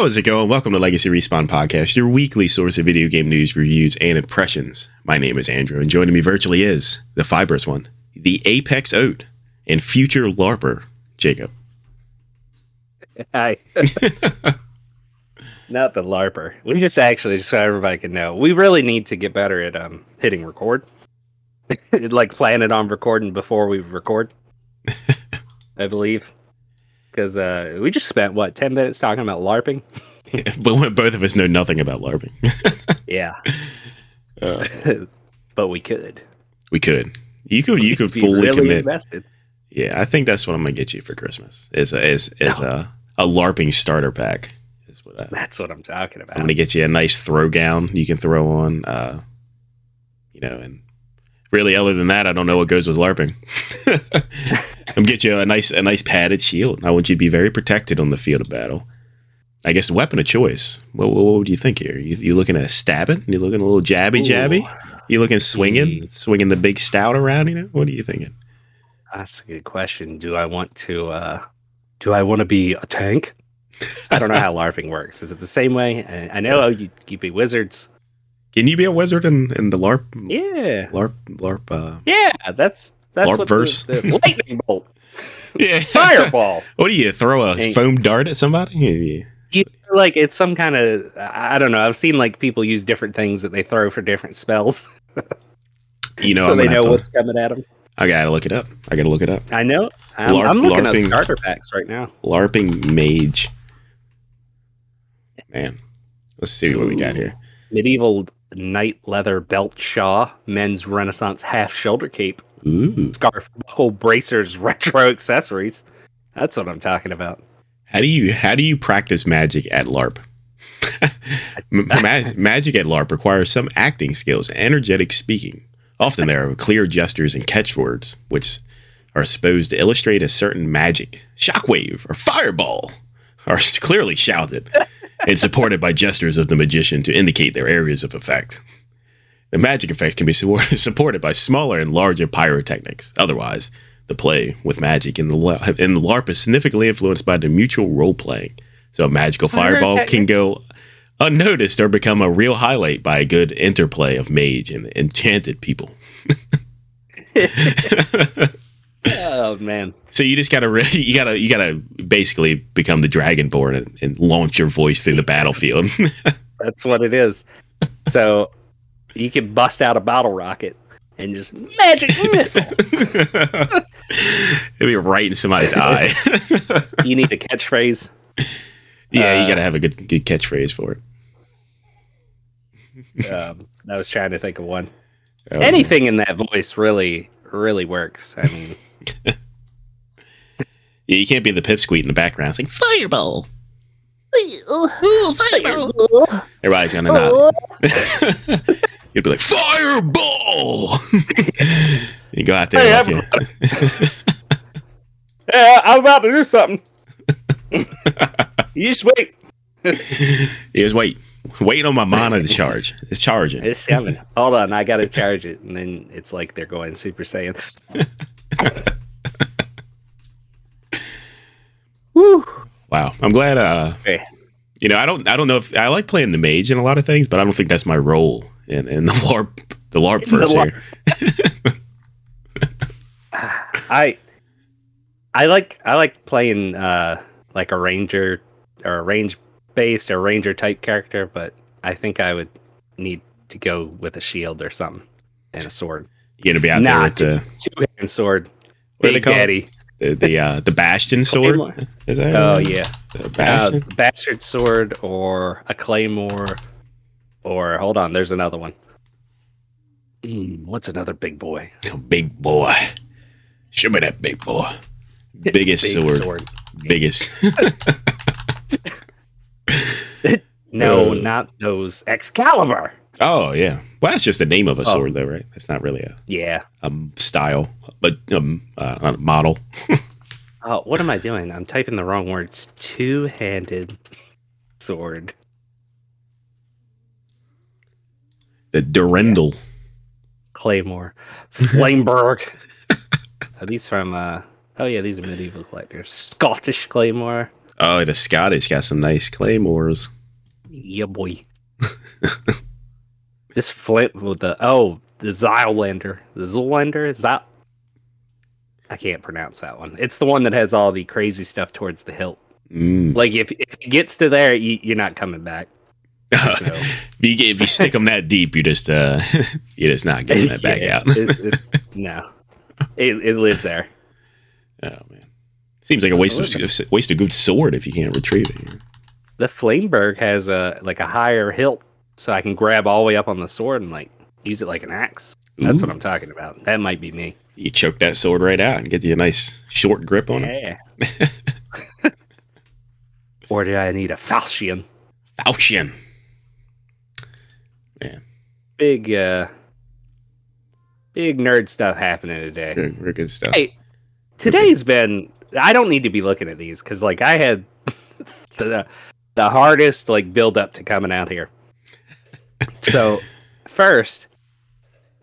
How is it going? Welcome to Legacy Respawn Podcast, your weekly source of video game news, reviews, and impressions. My name is Andrew, and joining me virtually is the fibrous one, the Apex Oat, and future LARPer, Jacob. Hi. Not the LARPer. We just actually, just so everybody can know, we really need to get better at um hitting record. like planning on recording before we record. I believe. Because uh, we just spent, what, 10 minutes talking about LARPing? but both of us know nothing about LARPing. yeah. Uh, but we could. we could. You could. You could fully really commit. invested. Yeah, I think that's what I'm gonna get you for Christmas. Is a is is a a LARPing starter pack. Is what I, That's what I'm talking about. I'm gonna get you a nice throw gown you can throw on. Uh, you know, and really, other than that, I don't know what goes with LARPing. I'm get you a nice a nice padded shield. I want you to be very protected on the field of battle. I guess weapon of choice. What, what, what do you think here? You, you looking at stabbing? You looking a little jabby jabby? Ooh, You looking swinging, swinging the big stout around? You know, what are you thinking? That's a good question. Do I want to, uh, do I want to be a tank? I don't know how LARPing works. Is it the same way? I, I know you, you be wizards. Can you be a wizard in, in the LARP? Yeah. LARP, LARP. Uh, Yeah, that's that's LARP what verse. The, the lightning bolt, yeah. fireball. What do you throw a Hey. foam dart at somebody? Yeah. You like it's some kind of I don't know. I've seen like people use different things that they throw for different spells, You know, so I'm they know what's coming at them. I gotta look it up. I gotta look it up. I know. I'm, LARP- I'm looking LARPing. at starter packs right now. LARPing mage. Man, let's see what we got here. Medieval knight leather belt shaw, men's Renaissance half shoulder cape, Ooh, scarf, buckle, bracers, retro accessories. That's what I'm talking about. how do you how do you practice magic at LARP? Ma- ma- magic at LARP requires some acting skills, energetic speaking. Often there are clear gestures and catchwords, which are supposed to illustrate a certain magic. Shockwave or fireball are clearly shouted and supported by gestures of the magician to indicate their areas of effect. The magic effect can be support- supported by smaller and larger pyrotechnics. Otherwise, the play with magic in the, la- in the LARP is significantly influenced by the mutual role playing. So a magical fireball can go unnoticed or become a real highlight by a good interplay of mage and enchanted people. Oh man. so you just gotta re- you gotta you gotta basically become the dragonborn and, and launch your voice through the battlefield. That's what it is. So you can bust out a bottle rocket and just magic missile. It'll be right in somebody's eye. You need a catchphrase. yeah, you Uh, gotta have a good good catchphrase for it. Um, I was trying to think of one. Oh, Anything in that voice really, really works. I mean, Yeah, you can't be the pipsqueak in the background saying fireball. Ooh, fireball. Everybody's gonna nod. You'd be like fireball. you go out there. Hey, and yeah, I'm about to do something. you just wait. He was wait, waiting on my mana to charge. It's charging. It's coming. Hold on, I gotta charge it, and then it's like they're going Super Saiyan. Woo! Wow, I'm glad. Uh, Okay. you know, I don't, I don't know if I like playing the mage in a lot of things, but I don't think that's my role in, in the LARP, the LARP In the verse LARP. here. I I like I like playing uh like a ranger or a range based or ranger type character, but I think I would need to go with a shield or something and a sword. You're gonna be out Nah, there with the Two hand sword. What Big? Daddy. the the, uh, the bastion sword. Is that? Oh it? yeah. the Uh, bastion. bastard sword or a claymore or hold on, there's another one. Mm, what's another big boy? Oh, big boy. Show me that big boy. Biggest Big sword. Biggest. No, Uh. not those. Excalibur. Oh yeah. Well, that's just the name of a Oh. sword, though, right? That's not really a Yeah. um style, but um uh, a model. Oh, what am I doing? I'm typing the wrong words. Two-handed sword. The Durendal. Claymore. Flamberge. Are these from uh oh yeah, these are medieval collectors. Scottish Claymore. Oh, the Scottish got some nice claymores. Yeah, boy. this flip with the oh the Zylander, the Zoolander is that? I can't pronounce that one. It's the one that has all the crazy stuff towards the hilt. Mm. Like if if it gets to there, you, you're not coming back. So, if, you, get- if you stick them that deep, you just uh, you're just not getting that back yeah, out. it's, it's, no, it, it lives there. oh man, seems like a waste of waste of good sword if you can't retrieve it. The Flameberg has a like a higher hilt, so I can grab all the way up on the sword and like use it like an axe. That's Ooh. what I'm talking about. That might be me. You choke that sword right out and get you a nice short grip on it. Yeah. or do I need a falchion? Falchion. Man, Big uh big nerd stuff happening today. very good stuff. Hey, today's been I don't need to be looking at these because like I had the the hardest like build up to coming out here. So first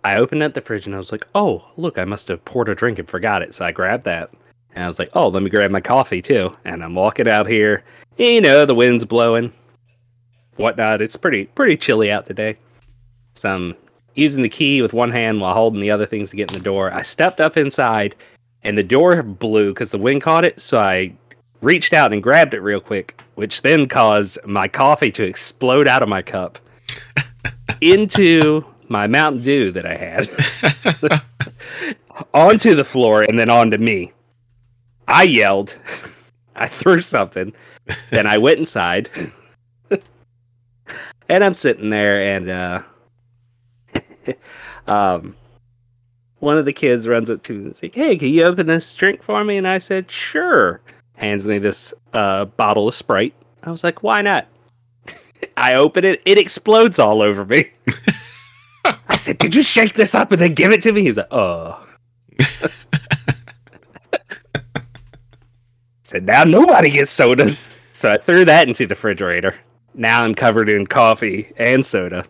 I opened up the fridge and I was like, oh look, I must have poured a drink and forgot it. So I grabbed that and I was like, oh, let me grab my coffee too. And I'm walking out here. You know, the wind's blowing, whatnot. It's pretty pretty chilly out today. So I'm using the key with one hand while holding the other things to get in the door. I stepped up inside and the door blew because the wind caught it. So I reached out and grabbed it real quick, which then caused my coffee to explode out of my cup into my Mountain Dew that I had onto the floor and then onto me. I yelled. I threw something. Then I went inside. and I'm sitting there and uh um one of the kids runs up to me and is like, Hey, can you open this drink for me? And I said, Sure. Hands me this uh bottle of Sprite. I was like, Why not? I open it, it explodes all over me. I said, "Did you shake this up and then give it to me? He's like, Oh. said, Now nobody gets sodas. So I threw that into the refrigerator. Now I'm covered in coffee and soda.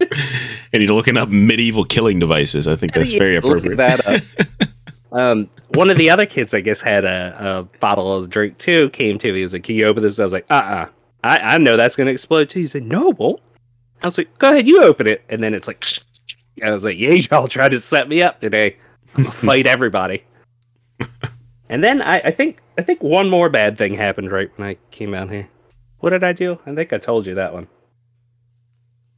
and you're looking up medieval killing devices. I think that's Yeah, very appropriate. that. Um, one of the other kids, I guess, had a, a bottle of drink too. Came to me, he was like, "Can you open this?" I was like, "Uh, uh I, I know that's gonna explode too." He said, "No, it won't." I was like, "Go ahead, you open it." And then it's like, I was like, "Yeah, y'all tried to set me up today. I'm gonna fight everybody." and then I, I think I think one more bad thing happened right when I came out here. What did I do? I think I told you that one.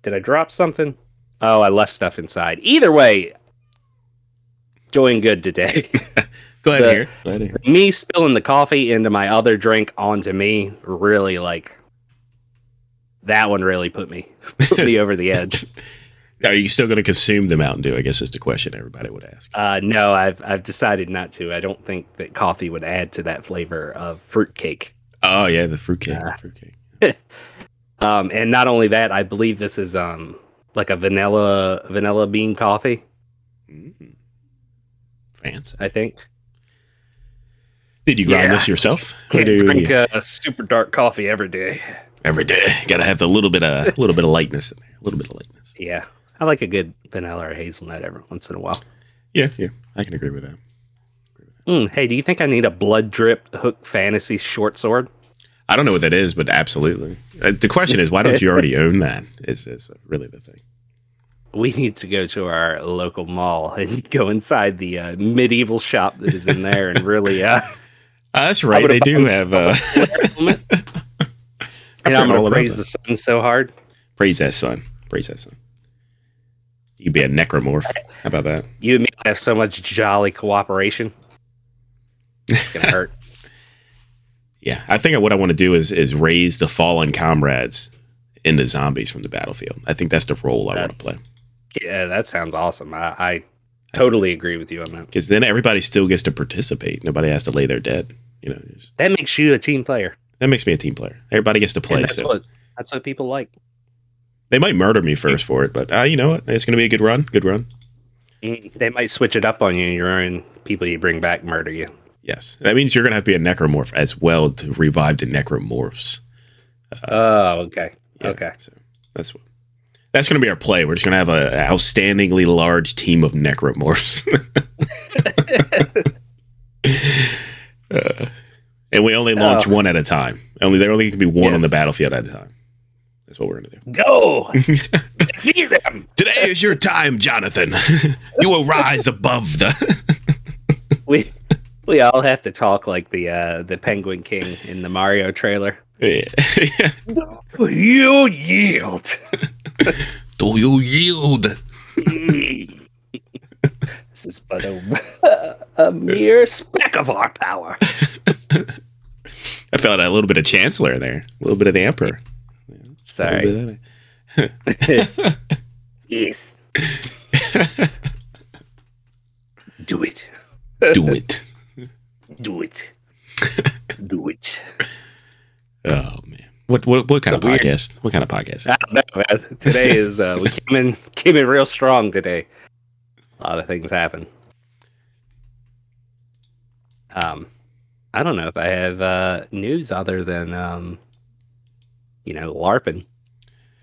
Did I drop something? Oh, I left stuff inside. Either way, doing good today. Glad to the- hear. Glad to hear. me spilling the coffee into my other drink onto me really like that one really put me put me over the edge. Are you still going to consume the Mountain Dew? I guess is the question everybody would ask. Uh, no, I've I've decided not to. I don't think that coffee would add to that flavor of fruitcake. Oh yeah, the fruitcake. Uh, fruitcake. Um, and not only that, I believe this is um like a vanilla vanilla bean coffee. Mm. Fancy. I think. Did you grind Yeah. this yourself? Or Can't do you- drink uh, super dark coffee every day. Every day. Got to have the little bit of a little bit of lightness in there. A little bit of lightness. Yeah, I like a good vanilla or hazelnut every once in a while. Yeah, yeah. I can agree with that. Mm, hey, do you think I need a blood drip hook fantasy short sword? I don't know what that is, but absolutely. Uh, The question is, why don't you already own that? Is is really the thing. We need to go to our local mall and go inside the uh, medieval shop that is in there and really, uh, Uh, that's right. They do have. a and I'm gonna praise the sun so hard. Praise that sun. Praise that sun. You'd be a necromorph. How about that? You and me have so much jolly cooperation. It's gonna hurt. Yeah, I think what I want to do is is raise the fallen comrades into zombies from the battlefield. I think that's the role I want to play. yeah, that sounds awesome. I, I totally agree with you on that. Because then everybody still gets to participate. Nobody has to lay their dead. You know, That makes you a team player. That makes me a team player. Everybody gets to play. That's still. what that's what people like. They might murder me first for it, but uh, you know what? It's going to be a good run. Good run. They might switch it up on you. And your own people you bring back murder you. Yes, that means you're going to have to be a necromorph as well to revive the necromorphs. Oh, okay. Yeah, Okay. So that's what. That's going to be our play. We're just going to have an outstandingly large team of necromorphs. uh, and we only launch Oh. one at a time. Only there only can be one on the battlefield at a time. That's what we're gonna do. Go! Defeat them! Today is your time, Jonathan. you will rise above the. We we all have to talk like the uh the Penguin King in the Mario trailer. Yeah. You yield. Do you yield? this is but a, a mere speck of our power. I felt a little bit of Chancellor there, a little bit of the Emperor. A Sorry. little bit of that. yes. Do it. Do it. Do it. Do it. Oh man, what what what kind So of weird. podcast? What kind of podcast? I don't know, man. Today is uh, we came in came in real strong today. A lot of things happen. Um, I don't know if I have uh, news other than um, you know, LARPing.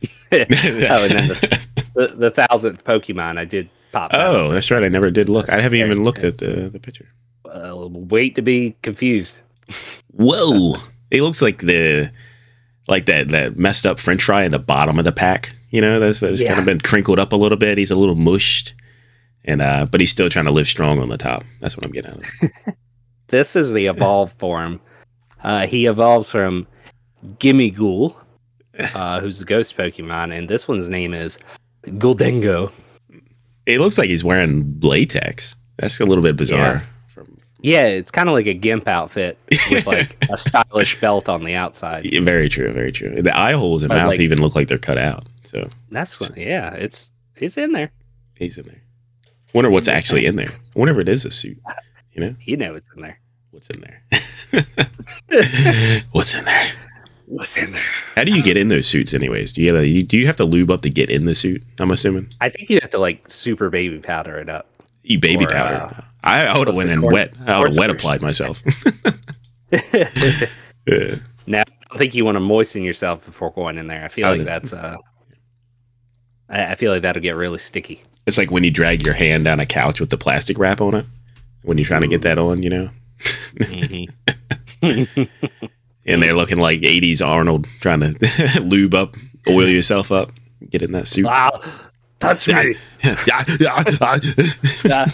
oh, and then the, the, the thousandth Pokemon I did pop. out. oh, that's right. I never did look. I haven't even looked at the the picture. Uh, wait to be confused. Whoa! It looks like the like that that messed up French fry in the bottom of the pack. You know, that's, that's kind of been crinkled up a little bit. He's a little mushed, and uh, but he's still trying to live strong on the top. That's what I'm getting out at. This is the evolved form. Uh, he evolves from Gimmighoul, uh, who's the ghost Pokemon, and this one's name is Gholdengo. It looks like he's wearing latex. That's a little bit bizarre. From Yeah, it's kind of like a gimp outfit with like a stylish belt on the outside. Yeah, very true, very true. The eye holes and But, mouth like- even look like they're cut out. So That's what, yeah, it's it's in there. he's in there. Wonder what's actually in there. I wonder if it is a suit. You know You know it's in there. what's in there? what's in there? What's in there? How do you get in those suits, anyways? Do you, have do you have to lube up to get in the suit? I'm assuming I think you have to like super baby powder it up. you baby Or, powder. uh, I, I would have went in corn- wet. I would have wet applied myself. Now I don't think you want to moisten yourself before going in there. I feel Oh, like that's uh, I, I feel like that'll get really sticky. It's like when you drag your hand down a couch with the plastic wrap on it. When you're trying to get that on, you know, Mhm. and they're looking like '80s Arnold trying to lube up, oil yourself up, get in that suit. wow, touch me. Yeah, yeah, yeah.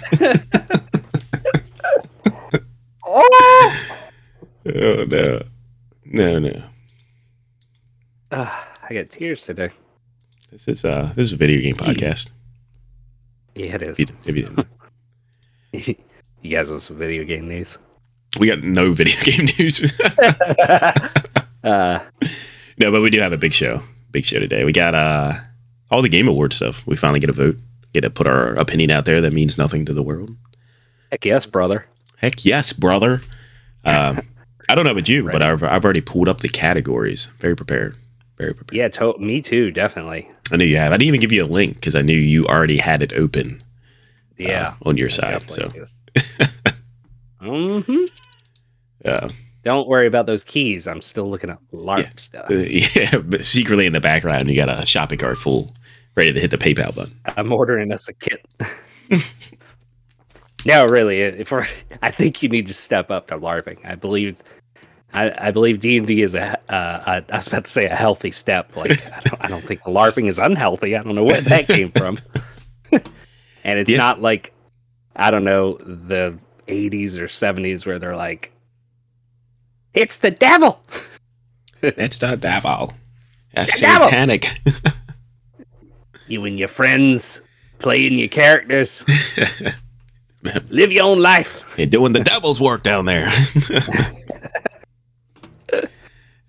oh! oh no, no, no. Ah, I got tears today. This is uh, this is a video game podcast. Yeah, it If you, if you didn't. You guys want some video game news? We got no video game news. uh, no, but we do have a big show. Big show today. We got uh all the game award stuff. We finally get a vote. Get to put our opinion out there that means nothing to the world. heck yes, brother. Heck yes, brother. Um, I don't know about you, but I've, I've already pulled up the categories. Very prepared. Very prepared. Yeah, to- me too, definitely. I knew you have. I didn't even give you a link because I knew you already had it open Yeah, uh, on your I side. So, do. Mhm. uh, Don't worry about those keys. I'm still looking at LARP Yeah. stuff. uh, yeah, but secretly in the background, you got a shopping cart full, ready to hit the PayPal button. I'm ordering us a kit. no, really, if we're, I think you need to step up to LARPing. I believe, I, I believe D and D is a, uh, I was about to say a healthy step. Like I don't, I don't think LARPing is unhealthy. I don't know where that came from. and it's Yeah. not like, I don't know the 80s or 70s where they're like, it's the devil. That's the devil. That's The devil! satanic. You and your friends playing your characters, live your own life. You're doing the devil's work down there.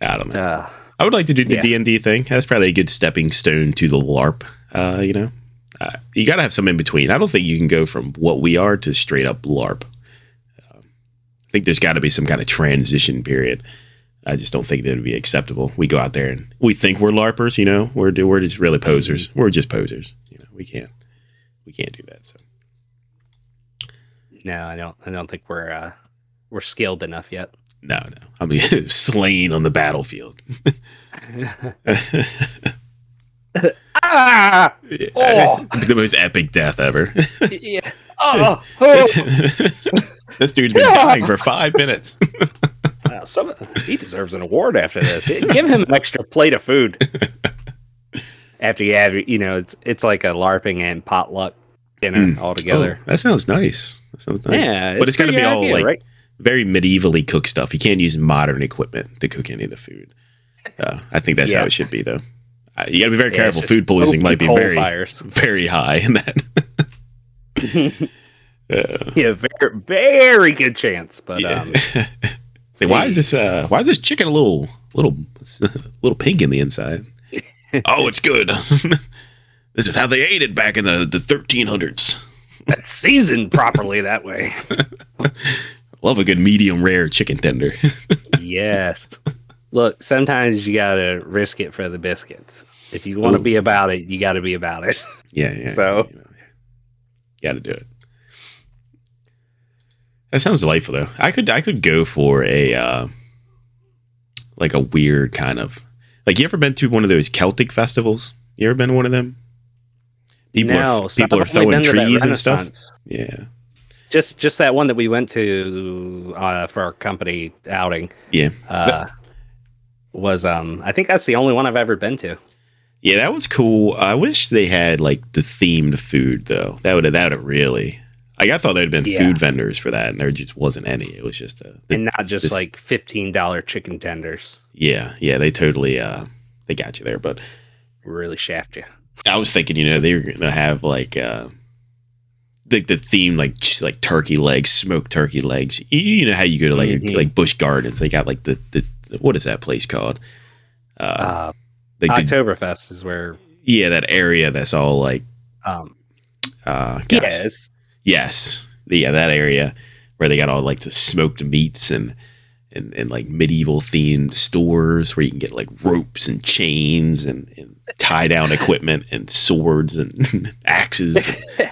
I don't know. Uh, I would like to do the D and D thing. That's probably a good stepping stone to the LARP. Uh, you know, uh, you got to have some in between. I don't think you can go from what we are to straight up LARP. Um, I think there's got to be some kind of transition period. I just don't think that would be acceptable. We go out there and we think we're LARPers. You know, we're we're just really posers. We're just posers. You know, we can't we can't do that. So no, I don't. I don't think we're uh, we're skilled enough yet. no, no. I mean, slain on the battlefield. ah! Oh! the most epic death ever. Yeah. Oh! oh. this dude's been dying for five minutes. Some he deserves an award after this. Give him an extra plate of food. after you have, you know, it's it's like a LARPing and potluck dinner Mm. all together. Oh, that sounds nice. That sounds nice. Yeah, but it's got to be all idea, like right? very medievally cooked stuff. You can't use modern equipment to cook any of the food. Uh, I think that's how it should be, though. Uh, you got to be very Yeah, careful. Food poisoning might be coal very, fires. very high in that. Uh, yeah, very very good chance. But yeah. um, Say, why is this? Uh, why is this chicken a little, little, little pink in the inside? oh, it's good. this is how they ate it back in the the 1300s. that's seasoned properly that way. Love a good medium rare chicken tender. yes. Look, sometimes you gotta risk it for the biscuits. If you want to be about it, you got to be about it. Yeah, yeah. So- you know, got to do it. That sounds delightful, though. I could, I could go for a, uh, like a weird kind of, like you ever been to one of those Celtic festivals? You ever been to one of them? People no, are so people are I've throwing been to that trees and stuff. Yeah, Just just that one that we went to uh, for our company outing. yeah, Uh, was um I think that's the only one I've ever been to. yeah. That was cool. I wish they had like the themed food though. That would have that would have really. Like I thought there'd been Yeah. food vendors for that, and there just wasn't any. It was just a, and not just this- like fifteen dollar chicken tenders. yeah, yeah. They totally uh they got you there, but Really shaft you. I was thinking, you know, they were gonna have like uh like the theme like like turkey legs, smoked turkey legs. You, you know how you go to like Mhm. like Busch Gardens, they got like the, the what is that place called? Uh, Uh, Oktoberfest is where yeah, that area that's all like um uh gosh. yes yes, yeah, that area where they got all like the smoked meats and and, and like medieval themed stores where you can get like ropes and chains and, and tie down equipment and swords and axes and,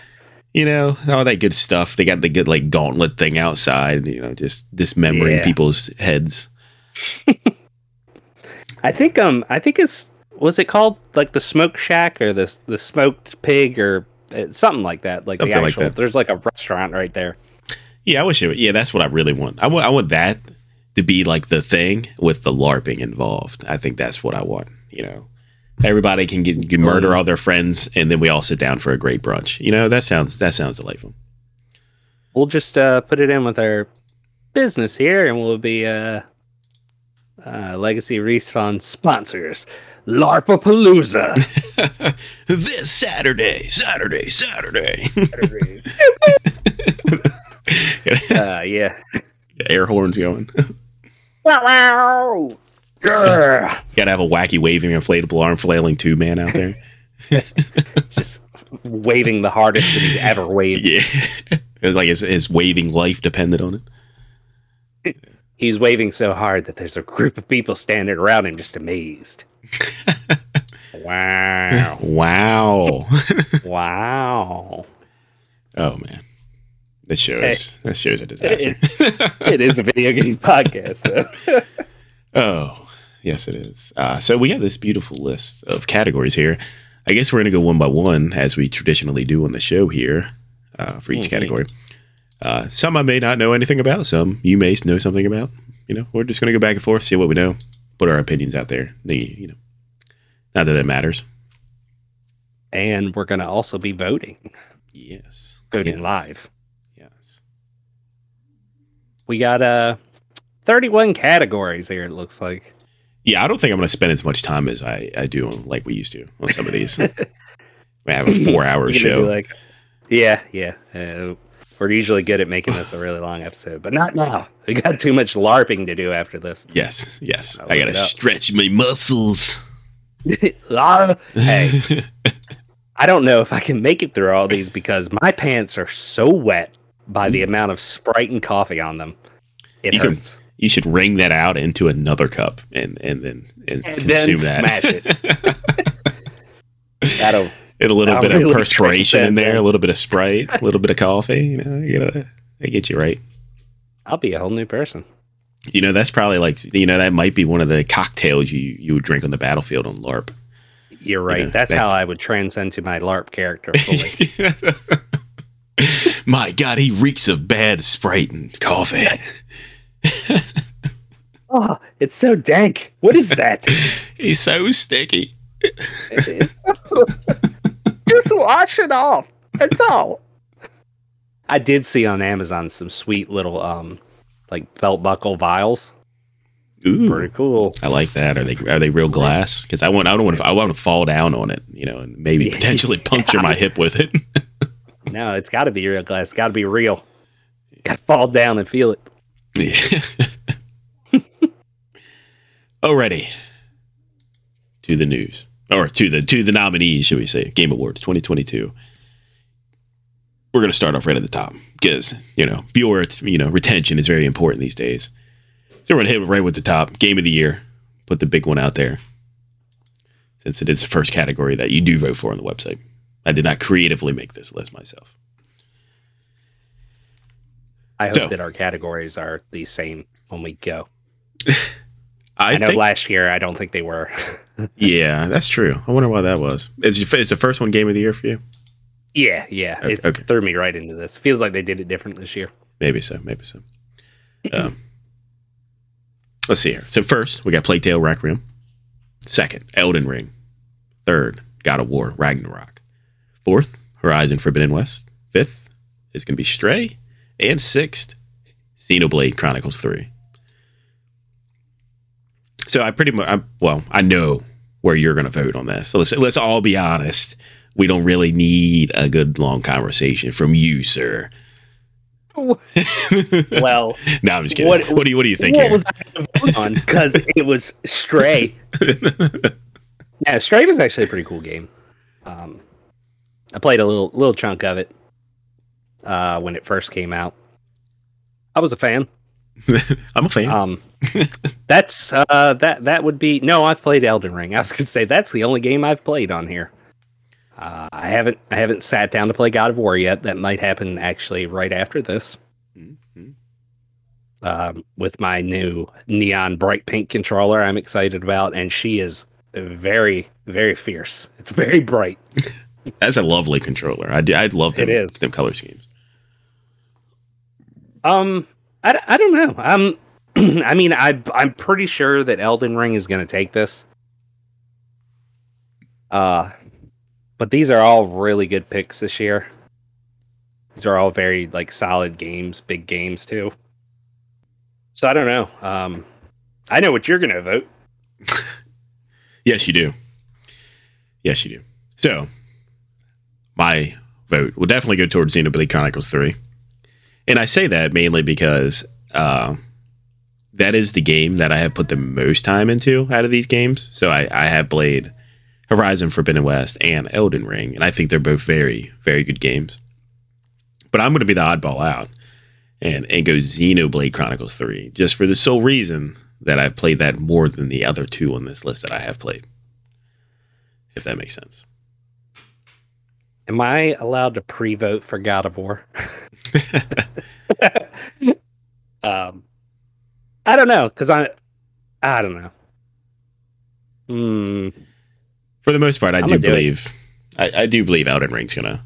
you know all that good stuff they got the good like gauntlet thing outside you know just dismembering Yeah. people's heads I think um I think it's was it called like the smoke shack or the the smoked pig or uh, something like that like Something the like actual that. there's like a restaurant right there. yeah i wish it would, yeah that's what i really want. I want I want that to be like the thing with the larping involved. I think that's what i want you know. Everybody can get can murder all their friends and then we all sit down for a great brunch. You know that sounds that sounds delightful. We'll just uh put it in with our business here and we'll be uh uh Legacy Respawn sponsors. LARPapalooza. this saturday saturday saturday uh yeah. air horns going Wow. Grr. gotta have a wacky waving inflatable arm flailing two man out there Just waving the hardest that he's ever waved. yeah it's like his, his waving life depended on it He's waving so hard that there's a group of people standing around him just amazed. wow. wow Wow. Oh man, that shows Hey. that shows a disaster. It is a video game podcast, so. oh yes, it is. Uh, so we have this beautiful list of categories here. I guess we're gonna go one by one as we traditionally do on the show here uh, for each Mhm. category. Uh, some I may not know anything about. Some you may know something about. You know, we're just gonna go back and forth, see what we know, put our opinions out there. The you know, not that it matters. and we're going to also be voting, Yes, voting Yes. live. Yes. We got uh 31 categories here, it looks like. Yeah, I don't think I'm going to spend as much time as I, I do on like we used to on some of these. we have a four hour show. like, yeah, yeah. Uh, we're usually good at making this a really long episode, but not now. We got too much LARPing to do after this. yes, yes. I got to stretch my muscles. Hey, I don't know if I can make it through all these because my pants are so wet by the mm-hmm. amount of Sprite and coffee on them. It You can- hurts. you should wring that out into another cup and and then and, And then consume that. smash That'll and a little I'll bit of perspiration in there, a little bit of Sprite, a little bit of coffee. You know, you know, they get you right. I'll be a whole new person. You know, that's probably like you know that might be one of the cocktails you you would drink on the battlefield on LARP. You're right. Yeah, That's that- how I would transcend to my LARP character fully. My God, he reeks of bad Sprite and coffee. Oh, it's so dank. What is that? He's so sticky. Just wash it off. That's all. I did see on Amazon some sweet little um like belt buckle vials. Ooh, Pretty cool. I like that. Are they are they real glass? Because I want I don't want to I want to fall down on it, you know, and maybe Yeah. potentially puncture my hip with it. No, it's got to be real glass. Got to be real. Got to fall down and feel it. Yeah. Alrighty. To the news. Or to the to the nominees, should we say. Game Awards 2022. We're gonna start off right at the top. Because, you know, viewer you know, retention is very important these days. So we're gonna hit right with the top. Game of the year. Put the big one out there. Since it is the first category that you do vote for on the website. I did not creatively make this list myself. I hope So- that our categories are the same when we go. I, I, know think, last year I don't think they were. yeah, that's true. I wonder why that was. Is, is the first one game of the year for you? yeah, yeah. Okay, It okay. threw me right into this. Feels like they did it different this year. Maybe so. Maybe so. Um, let's see here. So first, we got Plague Tale Requiem. Second, Elden Ring. Third, God of War Ragnarok. Fourth, Horizon Forbidden West. Fifth is going to be Stray, and sixth, Xenoblade Chronicles Three. So I pretty much, I, well, I know where you're going to vote on this. So let's let's all be honest. We don't really need a good long conversation from you, sir. Well, no, I'm just kidding. What, What- do you What do you think what here? was I vote on? Because it was Stray. Yeah, Stray was actually a pretty cool game. Um, I played a little little chunk of it uh, when it first came out. I was a fan. I'm a fan. Um, that's uh, that that would be no. I've played Elden Ring. I was gonna say that's the only game I've played on here. Uh, I haven't I haven't sat down to play God of War yet. That might happen actually right after this. Mhm. Um, with my new neon bright pink controller, I'm excited about, and she is very very fierce. It's very bright. That's a lovely controller. I I'd love them, It is. them color schemes. Um, I, I don't know. Um, I mean, I I'm pretty sure that Elden Ring is going to take this. Uh, but these are all really good picks this year. These are all very like solid games, big games too. So I don't know. Um, I know what you're going to vote. Yes, you do. Yes, you do. So, my vote will definitely go towards Xenoblade Chronicles 3. And I say that mainly because uh, that is the game that I have put the most time into out of these games. So, I, I have played Horizon Forbidden West and Elden Ring, and I think they're both very, very good games. But I'm going to be the oddball out and, and go Xenoblade Chronicles 3 just for the sole reason that I've played that more than the other two on this list that I have played. If that makes sense. Am I allowed to pre-vote for God of War? um, I don't know because I, I don't know. Hmm. For the most part, I I'm do gonna do believe I, I do believe Elden Ring's gonna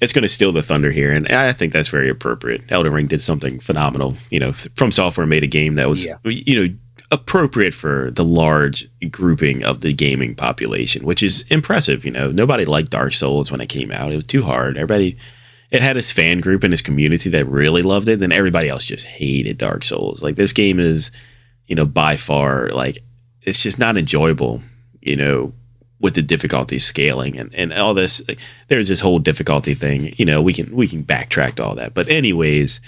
it's gonna steal the thunder here, and I think that's very appropriate. Elden Ring did something phenomenal. You know, From Software made a game that was Yeah. you know appropriate for the large grouping of the gaming population, which is impressive. You know, nobody liked Dark Souls when it came out; it was too hard. Everybody. It had his fan group and his community that really loved it, and everybody else just hated Dark Souls. Like this game is, you know, by far like it's just not enjoyable. You know, with the difficulty scaling and, and all this like, there's this whole difficulty thing you know we can we can backtrack to all that but anyways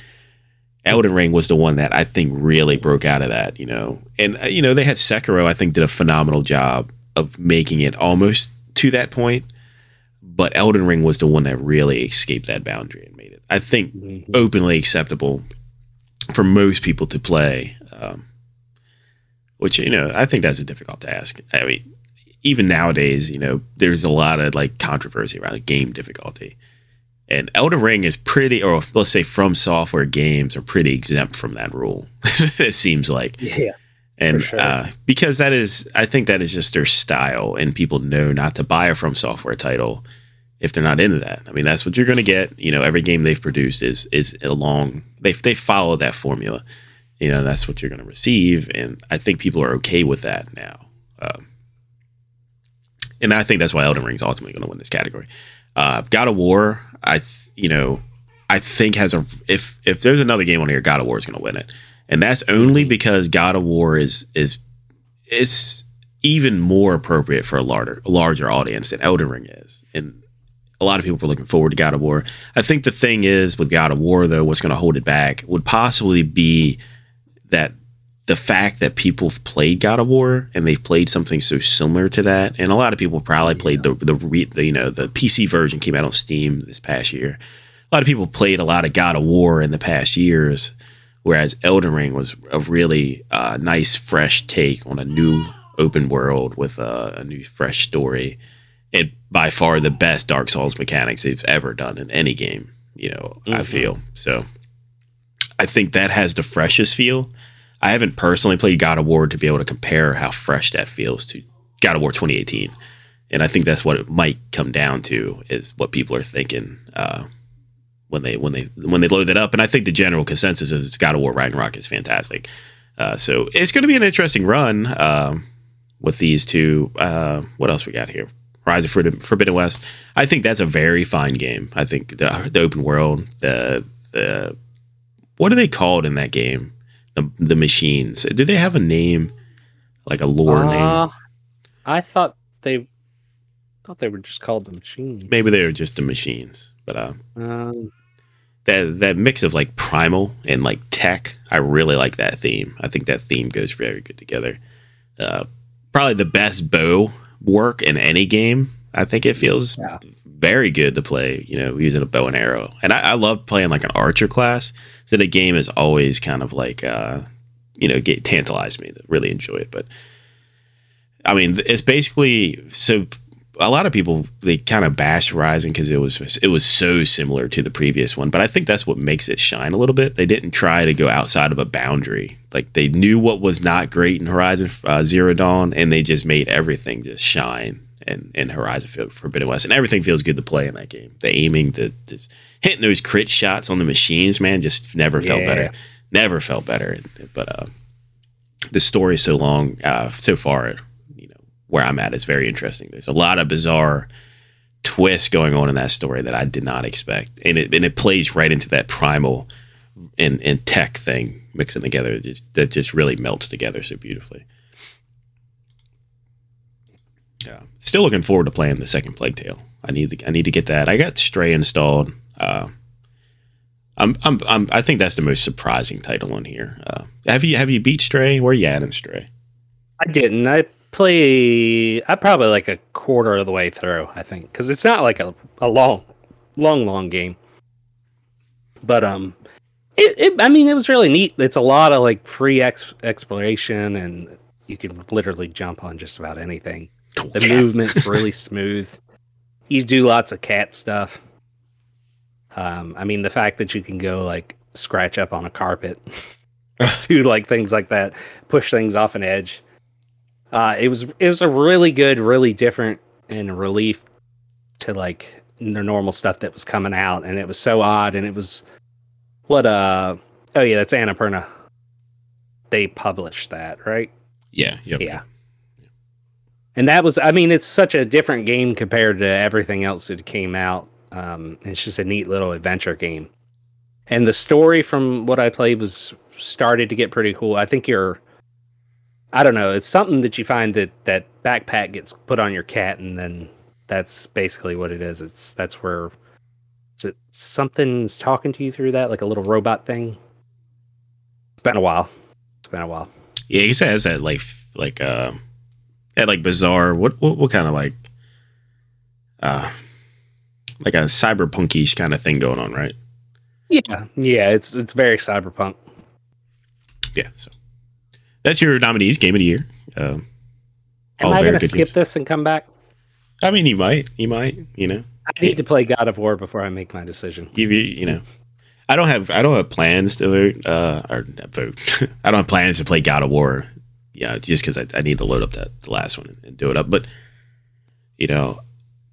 Elden Ring was the one that I think really broke out of that you know and uh, you know they had Sekiro I think did a phenomenal job of making it almost to that point but Elden Ring was the one that really escaped that boundary and made it I think Mhm. openly acceptable for most people to play. Um, which you know, I think that's a difficult task. I mean, even nowadays, you know, there's a lot of like controversy around game difficulty, and Elden Ring is pretty, or let's say From Software games are pretty exempt from that rule. it seems like, Yeah. and sure. uh, because that is, I think that is just their style, and people know not to buy a From Software title if they're not into that. I mean, that's what you're going to get. You know, every game they've produced is is along they they follow that formula, you know that's what you're going to receive, and I think people are okay with that now. Um, and I think that's why Elden Ring's ultimately going to win this category. Uh, God of War, I th- you know, I think has a if if there's another game on here, God of War is going to win it, and that's only because God of War is is it's even more appropriate for a larger larger audience than Elden Ring is, and a lot of people were looking forward to God of War. I think the thing is with God of War though, what's going to hold it back would possibly be that the fact that people have played God of War and they've played something so similar to that, and a lot of people probably played the the, the you know the PC version came out on Steam this past year. A lot of people played a lot of God of War in the past years, whereas Elden Ring was a really uh, nice, fresh take on a new open world with a, a new, fresh story. And by far the best Dark Souls mechanics they've ever done in any game. You know, mm-hmm. I feel so. I think that has the freshest feel I haven't personally played God of War to be able to compare how fresh that feels to God of War 2018, and I think that's what it might come down to is what people are thinking uh, when they when they when they load it up. And I think the general consensus is God of War Ragnarok is fantastic. Uh, so it's going to be an interesting run um, with these two. Uh, what else we got here? Rise of Forbidden West. I think that's a very fine game. I think the, the open world, the the what are they called in that game? The, the machines. Do they have a name, like a lore uh, name? I thought they thought they were just called the machines. Maybe they were just the machines, but uh, um, that that mix of like primal and like tech, I really like that theme. I think that theme goes very good together. Uh, probably the best bow work in any game. I think it feels yeah. very good to play, you know, using a bow and arrow. And I, I, love playing like an archer class. So the game is always kind of like, uh, you know, get tantalized me to really enjoy it. But I mean, it's basically so a lot of people they kind of bash Horizon because it was it was so similar to the previous one. But I think that's what makes it shine a little bit. They didn't try to go outside of a boundary. Like they knew what was not great in Horizon uh, Zero Dawn, and they just made everything just shine and, and Horizon Forbidden West, and everything feels good to play in that game. The aiming, the, the hitting those crit shots on the machines, man, just never felt better. Never felt better. But uh, the story is so long, uh, so far, you know, where I'm at is very interesting. There's a lot of bizarre twists going on in that story that I did not expect, and it and it plays right into that primal and and tech thing mixing together that just really melts together so beautifully. Yeah, still looking forward to playing the second Plague Tale. I need to I need to get that. I got Stray installed. Uh, I'm, I'm I'm I think that's the most surprising title on here. Uh, have you have you beat Stray? Where you at in Stray? I didn't. I play. I probably like a quarter of the way through. I think because it's not like a a long, long, long game. But um, it, it I mean it was really neat. It's a lot of like free ex- exploration, and you can literally jump on just about anything. The movement's really smooth. You do lots of cat stuff. Um, I mean, the fact that you can go like scratch up on a carpet, do like things like that, push things off an edge. Uh, it was it was a really good, really different and relief to like the normal stuff that was coming out, and it was so odd, and it was what uh oh yeah, that's Annapurna. They published that, right? Yeah. Yep. Yeah and that was i mean it's such a different game compared to everything else that came out. Um, it's just a neat little adventure game. And the story from what i played was started to get pretty cool. I think you're i don't know it's something that you find that that backpack gets put on your cat and then that's basically what it is. It's that's where is something's talking to you through that like a little robot thing? It's been a while. It's been a while. Yeah he says that like like uh had like bizarre what what, what kind of like uh like a cyberpunkish kind of thing going on, right? Yeah, yeah, it's it's very cyberpunk. Yeah, so that's your nominees game of the year. Uh, Am I going to skip this and come back? I mean, you might, you might, you know. I need to play God of War before I make my decision. You, you know, I don't have I don't have plans to vote uh, or vote. I don't have plans to play God of War yeah, just because I, I, need to load up that the last one and, and do it up. But you know,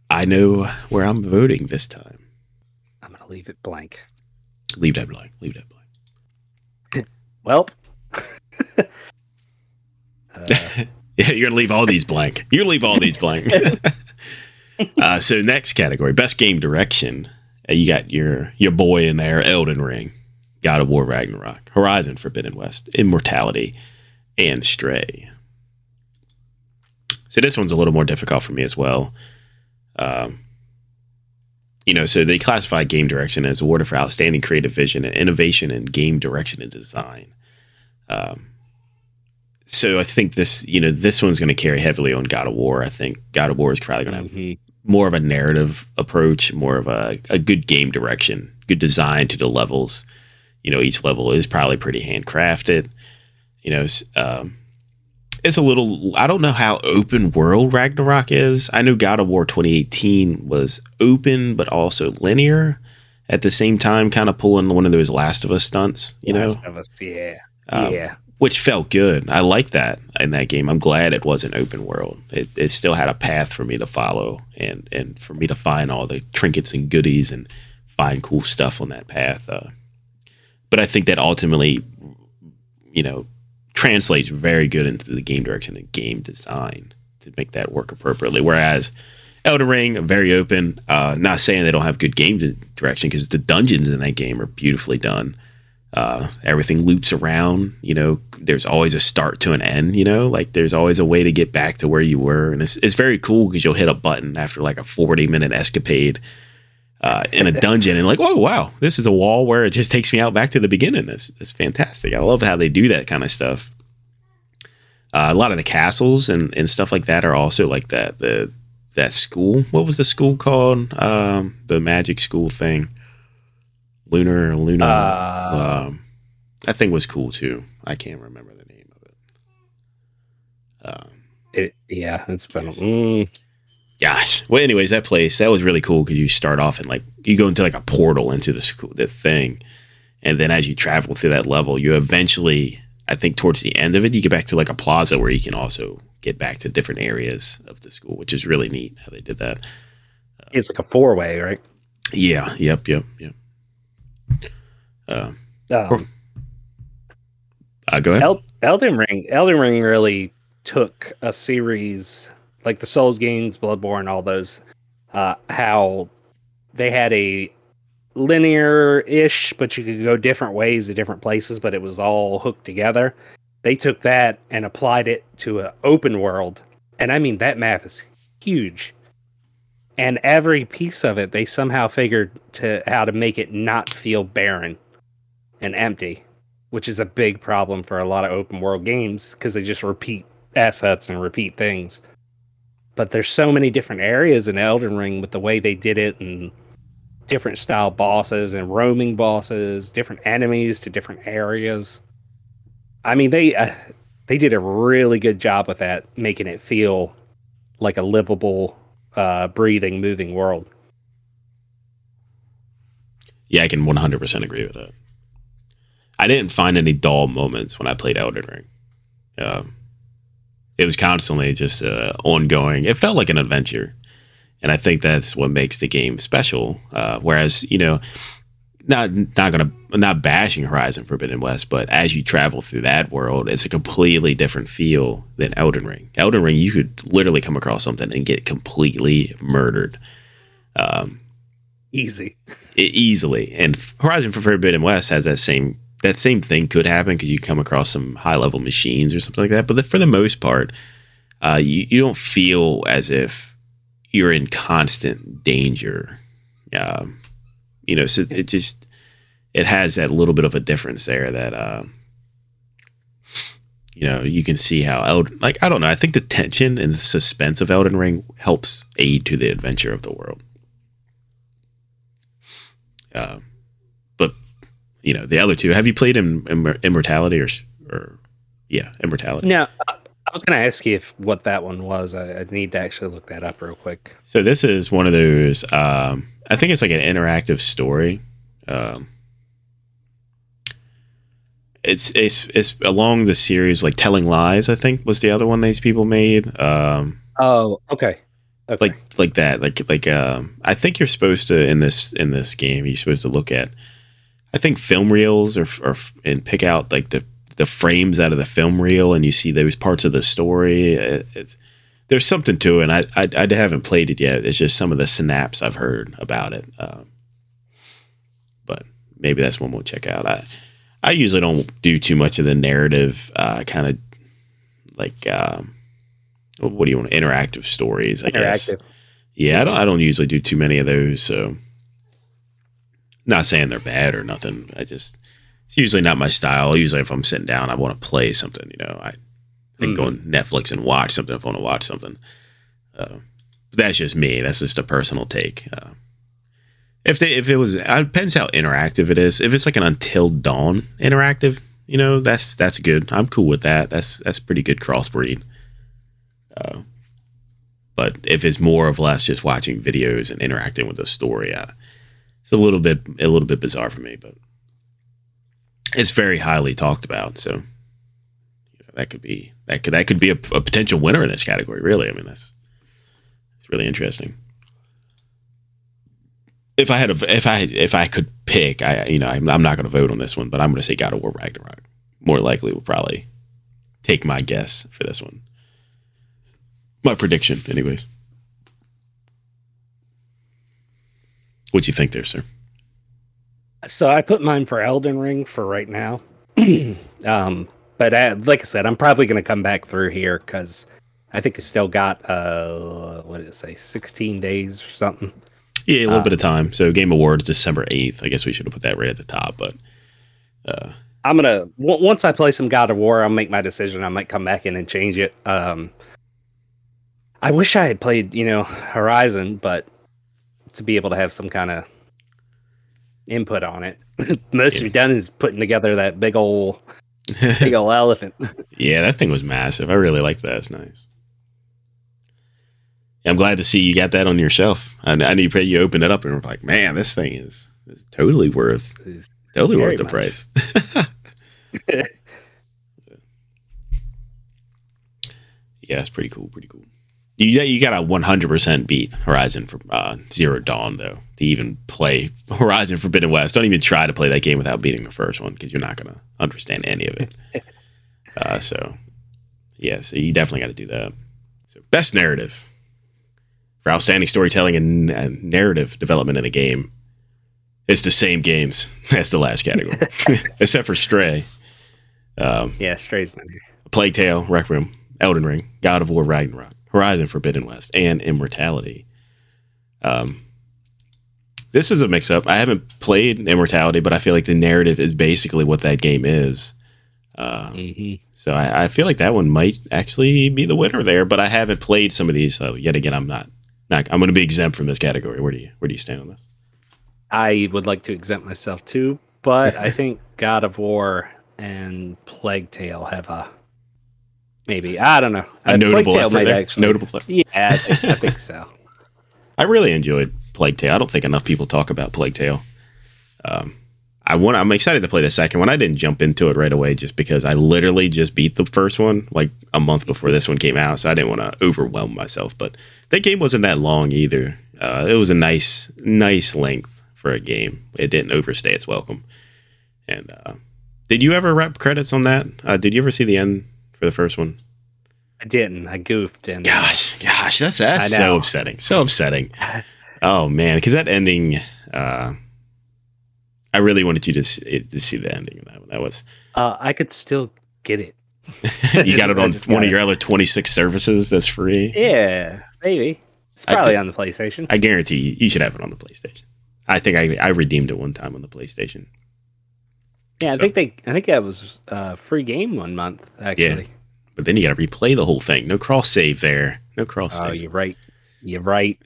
I know where I'm voting this time. I'm gonna leave it blank. Leave that blank. Leave that blank. well, Uh, Yeah, you're gonna leave all these blank. You're gonna leave all these blank. uh, so next category, best game direction. Uh, you got your your boy in there, Elden Ring, God of War, Ragnarok, Horizon, Forbidden West, Immortality, and Stray. So this one's a little more difficult for me as well. Um, you know, so they classify game direction as awarded for outstanding creative vision and innovation in game direction and design. Um, so I think this, you know, this one's going to carry heavily on God of War. I think God of War is probably going to have mhm. more of a narrative approach, more of a, a good game direction, good design to the levels. You know, each level is probably pretty handcrafted. You know, um, it's a little. I don't know how open world Ragnarok is. I know God of War 2018 was open but also linear at the same time, kind of pulling one of those Last of Us stunts. You know, Last of Us, yeah, Um, yeah. which felt good. I like that in that game. I'm glad it wasn't open world. It, it still had a path for me to follow and and for me to find all the trinkets and goodies and find cool stuff on that path. Uh, but I think that ultimately, you know, translates very good into the game direction and game design to make that work appropriately. Whereas Elden Ring, very open. Uh, not saying they don't have good game direction because the dungeons in that game are beautifully done. Uh, everything loops around. You know, there's always a start to an end. You know, like there's always a way to get back to where you were, and it's it's very cool because you'll hit a button after like a 40 minute escapade uh, in a dungeon, and like, oh wow, this is a wall where it just takes me out back to the beginning. This it's fantastic. I love how they do that kind of stuff. Uh, a lot of the castles and, and stuff like that are also like that. The that school. What was the school called? Um, the magic school thing. Lunar Luna. Uh, um, that thing was cool too. I can't remember the name of it. Um, it, yeah, it's been. Mm, gosh. Well, anyways, that place that was really cool because you start off and like you go into like a portal into the school, the thing, and then as you travel through that level, you eventually, I think, towards the end of it, you get back to like a plaza where you can also get back to different areas of the school, which is really neat how they did that. it's like a four way, right? Yeah. Yep. Yep. Yep. Uh, Um, uh, go ahead. El- Elden Ring, Elden Ring really took a series like the Souls games, Bloodborne, all those. Uh, how they had a linear-ish, but you could go different ways to different places, but it was all hooked together. They took that and applied it to an open world, and I mean that map is huge. And every piece of it, they somehow figured to how to make it not feel barren and empty which is a big problem for a lot of open world games because they just repeat assets and repeat things. But there's so many different areas in Elden Ring with the way they did it and different style bosses and roaming bosses, different enemies to different areas. I mean, they uh, they did a really good job with that, making it feel like a livable, uh, breathing, moving world. Yeah, I can 100% agree with that. I didn't find any dull moments when I played Elden Ring. Um, it was constantly just uh, ongoing. It felt like an adventure, and I think that's what makes the game special. Uh, whereas, you know, not not gonna not bashing Horizon Forbidden West, but as you travel through that world, it's a completely different feel than Elden Ring. Elden Ring, you could literally come across something and get completely murdered. Um, Easy. easily. And Horizon Forbidden West has that same that same thing could happen because you come across some high level machines or something like that. But for the most part, uh, you you don't feel as if you're in constant danger. Um, you know, so it just it has that little bit of a difference there that. Uh, you know, you can see how Elden, like I don't know. I think the tension and the suspense of Elden Ring helps aid to the adventure of the world. Uh, you know the other two. Have you played in, Immor- Immortality or or yeah, Immortality? Now, I I was going to ask you if what that one was. I, I need to actually look that up real quick. So this is one of those. Um, I think it's like an interactive story. Um, it's it's it's along the series like Telling Lies. I think was the other one these people made. Um, Oh, okay. Okay. like like that like like um i think you're supposed to in this in this game you're supposed to look at i think film reels or or and pick out like the the frames out of the film reel and you see those parts of the story. It, it's, there's something to it. And I, I, I haven't played it yet. It's just some of the synapse I've heard about it. Uh, but maybe that's one we'll check out. I I usually don't do too much of the narrative uh, kind of like um, what do you want interactive stories? I guess. Yeah, I don't. I don't usually do too many of those. So, not saying they're bad or nothing. I just it's usually not my style. Usually, if I'm sitting down, I want to play something. You know, I, I mm-hmm. go on Netflix and watch something if I want to watch something. Uh, that's just me. That's just a personal take. Uh, if they, if it was, it depends how interactive it is. If it's like an Until Dawn interactive, you know, that's that's good. I'm cool with that. That's that's pretty good crossbreed. Uh, but if it's more of less just watching videos and interacting with the story, uh, it's a little bit a little bit bizarre for me. But it's very highly talked about, so you know, that could be that could that could be a, a potential winner in this category. Really, I mean that's it's really interesting if I had a, if I if I could pick, I you know I'm, I'm not going to vote on this one, but I'm going to say God of War Ragnarok. More likely, will probably take my guess for this one. My prediction, anyways. What do you think there, sir? So I put mine for Elden Ring for right now. um, but I, like I said, I'm probably going to come back through here because I think I still got uh, what did it say, 16 days or something yeah, a little uh, bit of time. So Game Awards December eighth. I guess we should have put that right at the top. But uh, I'm gonna w- once I play some God of War, I'll make my decision. I might come back in and change it. Um, I wish I had played, you know, Horizon, but to be able to have some kind of input on it. Most yeah. you've done is putting together that big old big old elephant. yeah, that thing was massive. I really liked that. It's nice. I'm glad to see you got that on your shelf. I, I need to you open it up and we're like, man, this thing is, is totally worth it's totally worth the much. price. yeah, it's pretty cool. Pretty cool. You you got a 100% beat Horizon for uh, Zero Dawn though to even play Horizon Forbidden West. Don't even try to play that game without beating the first one because you're not gonna understand any of it. uh, so yeah, so you definitely got to do that. So best narrative for outstanding storytelling and, and narrative development in a game. It's the same games as the last category, except for Stray. Um, yeah, Stray's not here. Plague Tale, Requiem, Elden Ring, God of War, Ragnarok, Horizon Forbidden West, and Immortality. Um, this is a mix up. I haven't played Immortality, but I feel like the narrative is basically what that game is. Uh, mm-hmm. So I, I, feel like that one might actually be the winner there, but I haven't played some of these. So yet again, I'm not not, I'm going to be exempt from this category. Where do you where do you stand on this? I would like to exempt myself too, but I think God of War and Plague Tale have a maybe I don't know. A uh, notable Plague Tale might there. actually notable. Play. Yeah, I think, I think so. I really enjoyed Plague Tale. I don't think enough people talk about Plague Tale. Um, I want. I'm excited to play the second one. I didn't jump into it right away just because I literally just beat the first one like a month before this one came out, so I didn't want to overwhelm myself. But that game wasn't that long either. Uh, it was a nice, nice length for a game. It didn't overstay its welcome. And uh, did you ever wrap credits on that? Uh, did you ever see the end for the first one? I didn't. I goofed. And gosh, gosh, that's that's so upsetting. So upsetting. oh man, because that ending. Uh, I really wanted you to see, to see the ending of that one. That was. Uh, I could still get it. you got it on one of your other twenty six services that's free. Yeah, maybe it's probably on the PlayStation. I guarantee you, you should have it on the PlayStation. I think I I redeemed it one time on the PlayStation. Yeah, I think they. I think that was a uh, free game one month. Actually, yeah, but then you got to replay the whole thing. No cross save there. No cross. Save. Oh, you're right. You're right.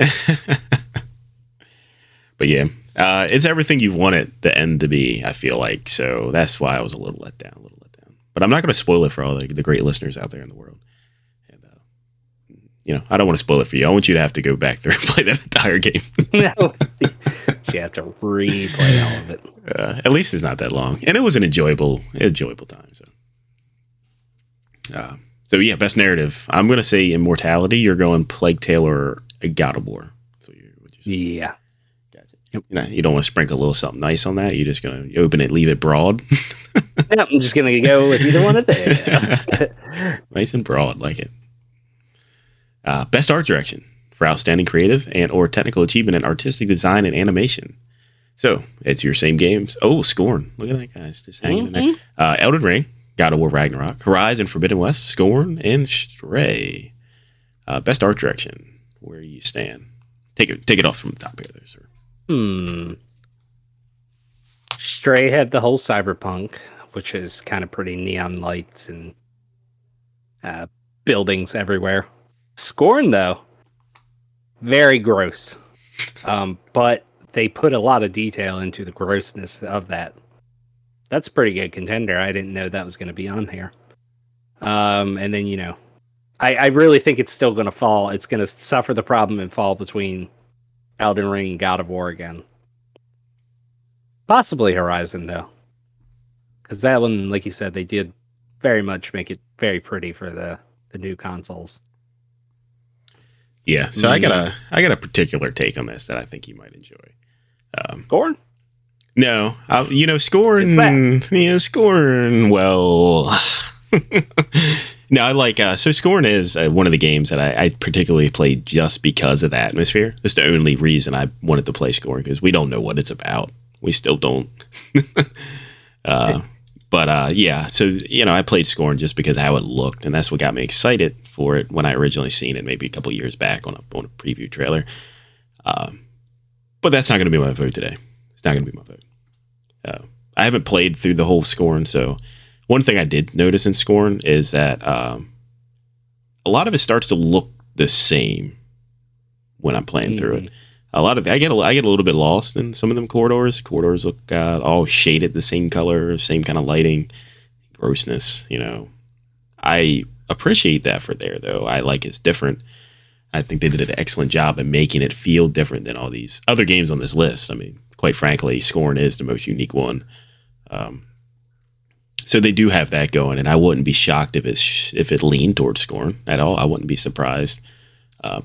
but yeah, uh, it's everything you want it the end to be. I feel like so that's why I was a little let down, a little let down. But I'm not going to spoil it for all the, the, great listeners out there in the world. And uh, you know, I don't want to spoil it for you. I want you to have to go back through and play that entire game. no, you have to replay all of it. Uh, at least it's not that long, and it was an enjoyable, enjoyable time. So, uh, so yeah, best narrative. I'm going to say Immortality. You're going Plague Tale or God of War. So you, yeah. Yep. You, know, you don't want to sprinkle a little something nice on that. You're just gonna open it, leave it broad. yep, I'm just gonna go with either one of them. nice and broad, like it. Uh, best art direction for outstanding creative and or technical achievement in artistic design and animation. So it's your same games. Oh, Scorn! Look at that guys, just hanging mm-hmm. in there. Mm-hmm. Uh, Elden Ring, God of War Ragnarok, Horizon Forbidden West, Scorn, and Stray. Uh, best art direction. Where you stand? Take it. Take it off from the top here, there, sir. Hmm. Stray had the whole cyberpunk, which is kind of pretty neon lights and uh, buildings everywhere. Scorn, though, very gross. Um, but they put a lot of detail into the grossness of that. That's a pretty good contender. I didn't know that was going to be on here. Um, and then you know, I, I really think it's still going to fall. It's going to suffer the problem and fall between Elden Ring and God of War again. Possibly Horizon though, because that one, like you said, they did very much make it very pretty for the the new consoles. Yeah, so mm-hmm. I got a I got a particular take on this that I think you might enjoy. Um, Scorn? No, I, you know, Scorn. Yeah, Scorn. Well, no, I like uh, so Scorn is uh, one of the games that I, I, particularly played just because of the atmosphere. That's the only reason I wanted to play Scorn because we don't know what it's about. We still don't. uh, but uh, yeah, so you know, I played Scorn just because how it looked, and that's what got me excited for it when I originally seen it, maybe a couple years back on a on a preview trailer. Um, but that's not going to be my vote today. It's not going to be my vote. Uh, I haven't played through the whole Scorn, so one thing I did notice in Scorn is that um, a lot of it starts to look the same when I'm playing mm. through it. A lot of I get a, I get a little bit lost in some of them corridors. Corridors look uh, all shaded the same color, same kind of lighting, grossness. You know, I appreciate that for there though. I like it's different. I think they did an excellent job in making it feel different than all these other games on this list. I mean, quite frankly, Scorn is the most unique one. Um, so they do have that going, and I wouldn't be shocked if it if it leaned towards Scorn at all. I wouldn't be surprised. Uh,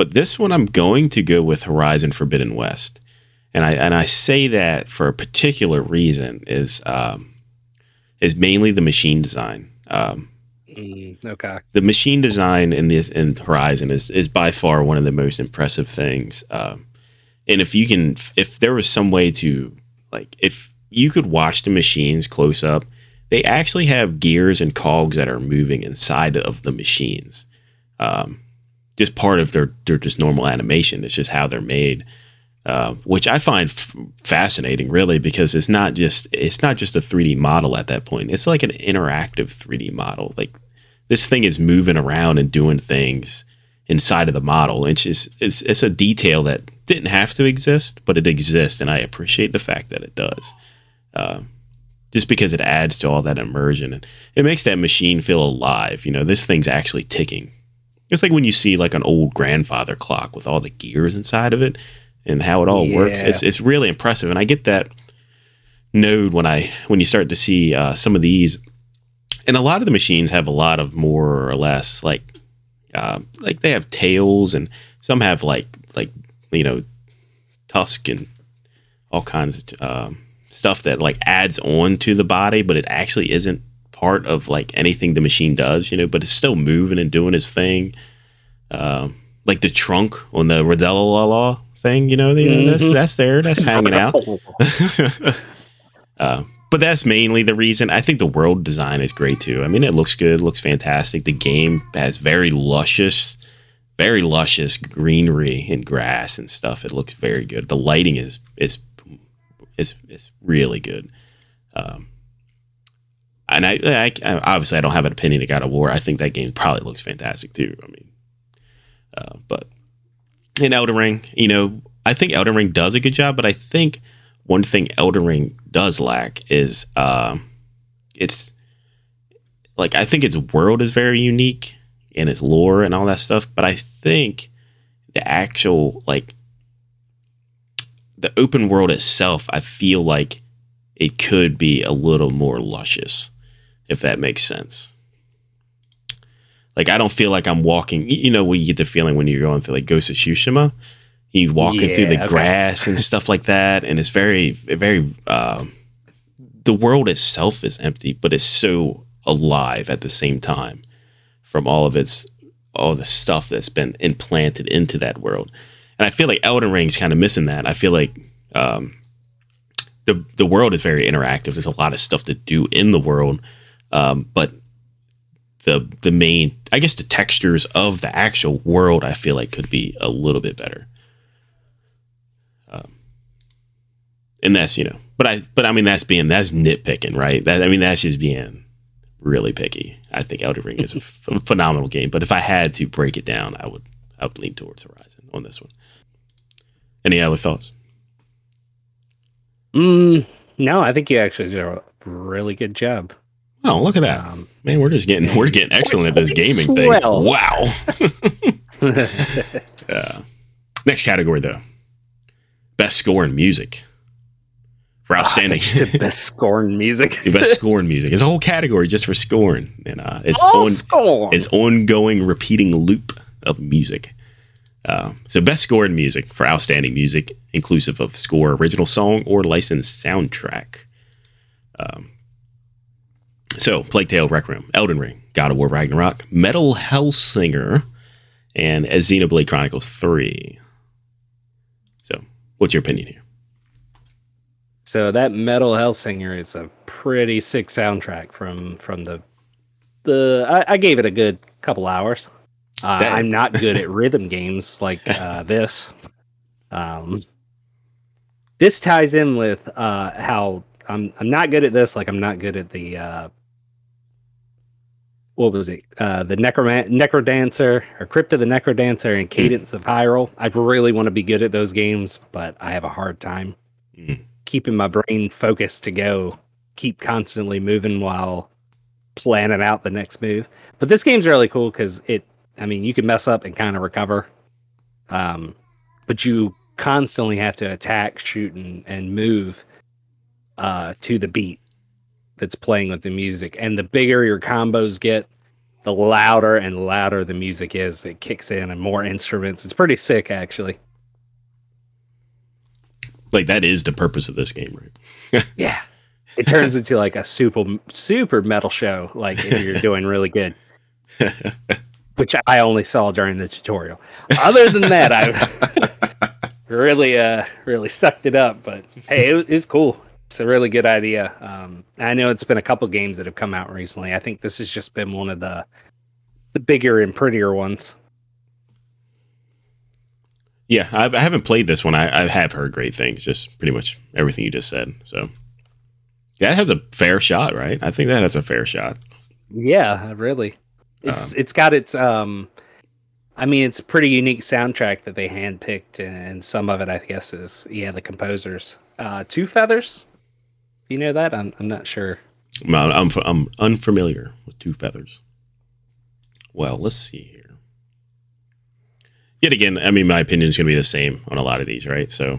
but this one, I'm going to go with Horizon Forbidden West, and I and I say that for a particular reason is um, is mainly the machine design. Um, Mm, okay. The machine design in the in Horizon is is by far one of the most impressive things. Um, and if you can, if there was some way to like, if you could watch the machines close up, they actually have gears and cogs that are moving inside of the machines. Um, just part of their their just normal animation. It's just how they're made. Uh, which I find f- fascinating, really, because it's not just it's not just a 3D model at that point. It's like an interactive 3D model. Like this thing is moving around and doing things inside of the model. It's just it's it's a detail that didn't have to exist, but it exists, and I appreciate the fact that it does. Uh, just because it adds to all that immersion and it makes that machine feel alive. You know, this thing's actually ticking. It's like when you see like an old grandfather clock with all the gears inside of it and how it all yeah. works. It's it's really impressive, and I get that node when I when you start to see uh, some of these, and a lot of the machines have a lot of more or less like uh, like they have tails, and some have like like you know tusk and all kinds of um, stuff that like adds on to the body, but it actually isn't part of like anything the machine does, you know. But it's still moving and doing its thing. Um, like the trunk on the Radella La La thing, you know, mm-hmm. that's that's there, that's hanging out. uh, but that's mainly the reason. I think the world design is great too. I mean, it looks good, looks fantastic. The game has very luscious, very luscious greenery and grass and stuff. It looks very good. The lighting is is is is really good. Um, and I, I, obviously I don't have an opinion of God of War. I think that game probably looks fantastic too. I mean, uh, but in Elden Ring, you know, I think Elden Ring does a good job, but I think one thing Elden Ring does lack is uh, it's like I think its world is very unique and its lore and all that stuff, but I think the actual like the open world itself, I feel like it could be a little more luscious, if that makes sense. Like I don't feel like I'm walking. You know, when you get the feeling when you're going through like Ghost of Tsushima, You walking through the okay. grass and stuff like that, and it's very, very. Um, the world itself is empty, but it's so alive at the same time from all of its all the stuff that's been implanted into that world. And I feel like Elden Ring's kind of missing that. I feel like um, the the world is very interactive. There's a lot of stuff to do in the world, um, but the the main, I guess, the textures of the actual world, I feel like could be a little bit better. Um, and that's you know, but I but I mean that's being that's nitpicking, right? That I mean that's just being really picky. I think Elden Ring is a phenomenal game, but if I had to break it down, I would I would lean towards Horizon on this one. Any other thoughts? Mm, no, I think you actually did a really good job. Oh, look at that, Um, man! We're just getting we're getting excellent at this gaming thing. Wow. Uh, next category though, best score in music for outstanding. Thought you said best scorn music. best score in music. It's a whole category just for scoring, and uh, it's All on scorn. its ongoing repeating loop of music. Uh, so, best score in music for outstanding music, inclusive of score, original song, or licensed soundtrack. Um, so, Plague Tale, Requiem, Elden Ring, God of War, Ragnarok, Metal Hellsinger, and Xenoblade Chronicles 3. So, what's your opinion here? So that Metal Hellsinger is a pretty sick soundtrack from from the the. I, I gave it a good couple hours. Uh, I'm not good at rhythm games like uh, this. Um, this ties in with uh, how I'm. I'm not good at this. Like I'm not good at the. What was it? Uh, the Necroman- Necrodancer or Crypt of the Necrodancer and Cadence of Hyrule. I really want to be good at those games, but I have a hard time Mm. keeping my brain focused to go keep constantly moving while planning out the next move. But this game's really cool because it, I mean, you can mess up and kind of recover, um, but you constantly have to attack, shoot, and, and move uh, to the beat that's playing with the music. And the bigger your combos get, the louder and louder the music is. It kicks in and more instruments. It's pretty sick, actually. Like, that is the purpose of this game, right? Yeah. It turns into like a super super metal show, like if you're doing really good, which I only saw during the tutorial. Other than that, I really uh really sucked it up. But hey, it, was- it's cool. It's a really good idea. Um, I know it's been a couple games that have come out recently. I think this has just been one of the the bigger and prettier ones. Yeah, I, I haven't played this one. I, I have heard great things, just pretty much everything you just said. So, yeah, it has a fair shot, right? I think that has a fair shot. Yeah, really. It's Um, it's got its um I mean it's a pretty unique soundtrack that they handpicked and some of it I guess is yeah, the composers. Uh Two Feathers? You know that? I'm I'm not sure. I'm, I'm, I'm unfamiliar with Two Feathers. Well, let's see here. Yet again, I mean, my opinion is going to be the same on a lot of these, right? So,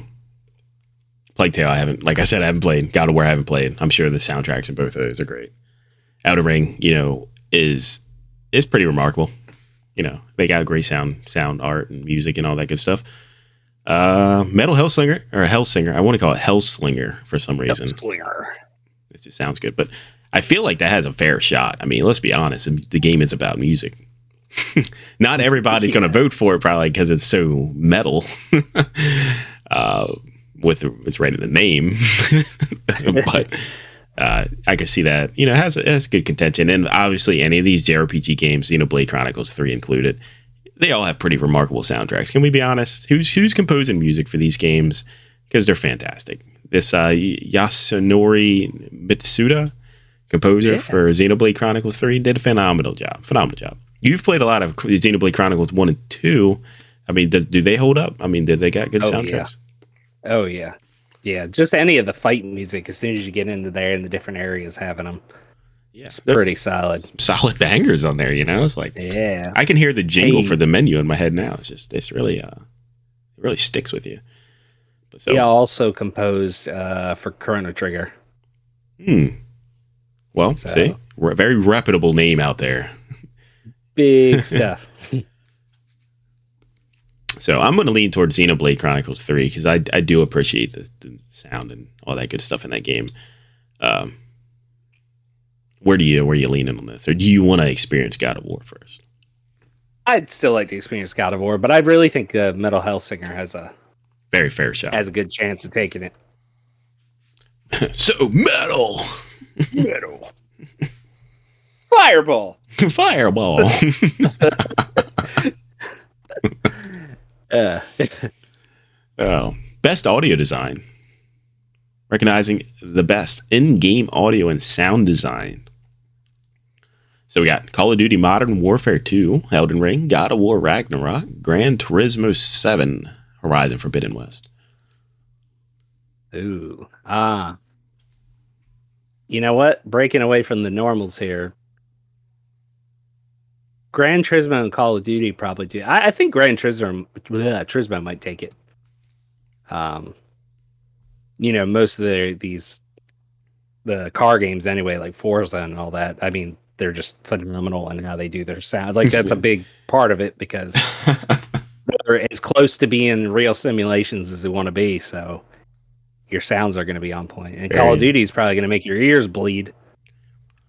Plague Tale, I haven't, like I said, I haven't played. God of War, I haven't played. I'm sure the soundtracks in both of those are great. Outer Ring, you know, is is pretty remarkable. You know, they got great sound, sound art, and music, and all that good stuff. Uh, Metal Hellsinger or Hellsinger, I want to call it Hellslinger for some reason. Slinger. It just sounds good, but I feel like that has a fair shot. I mean, let's be honest. The game is about music. Not everybody's going to vote for it probably because it's so metal. uh, with the, it's right in the name, but uh, I can see that you know has has good contention, and obviously any of these JRPG games, you know, Blade Chronicles three included, they all have pretty remarkable soundtracks. Can we be honest? Who's who's composing music for these games? Because they're fantastic. This uh, Yasunori Mitsuda, composer Yeah. for Xenoblade Chronicles 3, did a phenomenal job. Phenomenal job. You've played a lot of Xenoblade Chronicles 1 and 2. I mean, does, do they hold up? I mean, did they got good Oh, soundtracks? Oh yeah. Yeah, just any of the fight music as soon as you get into there in the different areas having them. Yeah, It's there's pretty solid. solid bangers on there. You know, it's like Yeah. I can hear the jingle Hey. for the menu in my head now. It's just it's really uh, it really sticks with you. But so, He also composed uh for Chrono Trigger. hmm. Well, So- see, we're a very reputable name out there. Big stuff. So I'm going to lean towards Xenoblade Chronicles 3 because I, I do appreciate the, the, sound and all that good stuff in that game. Um, where do you where are you leaning on this, or do you want to experience God of War first? I'd still like to experience God of War, but I really think uh, Metal Hellsinger has a very fair shot. Has a good chance of taking it. so metal, metal, fireball, fireball. uh. oh, best audio design. Recognizing the best in-game audio and sound design. So we got Call of Duty Modern Warfare 2, Elden Ring, God of War Ragnarok, Gran Turismo 7, Horizon Forbidden West. Ooh. Ah. You know what? Breaking away from the normals here. Gran Turismo and Call of Duty probably do. I, I think Gran Turismo, Turismo might take it. Um, you know, most of the these the car games anyway, like Forza and all that. I mean, they're just phenomenal in how they do their sound. Like that's a big part of it because they're as close to being real simulations as they want to be. So your sounds are going to be on point. And Call of Duty is probably going to make your ears bleed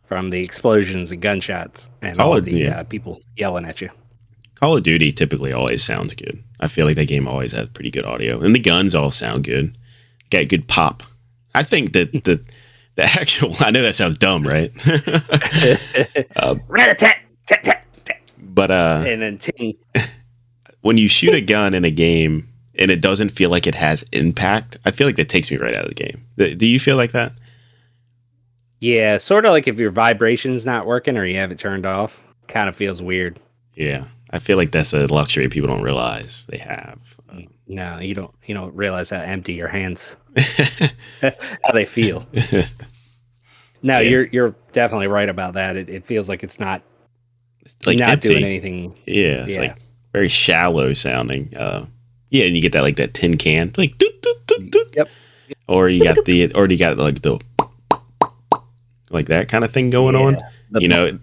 from the explosions and gunshots and Call all of the yeah. uh, people yelling at you. Call of Duty typically always sounds good. I feel like that game always has pretty good audio, and the guns all sound good. Got good pop. I think that the the actual I know that sounds dumb, right? uh, but uh, and then ting. when you shoot a gun in a game and it doesn't feel like it has impact, I feel like that takes me right out of the game. Do you feel like that? Yeah, sort of like if your vibration's not working or you have it turned off, kind of feels weird. Yeah, I feel like that's a luxury people don't realize they have. Um, no, you don't. You don't realize how empty your hands, how they feel. no, yeah. you're you're definitely right about that. It, it feels like it's not it's like not empty. doing anything. Yeah, it's yeah. like very shallow sounding. Uh, yeah, and you get that like that tin can, like doot, doot, doot, doot. Yep. Or you got the, or you got like the, like that kind of thing going yeah, on. You know,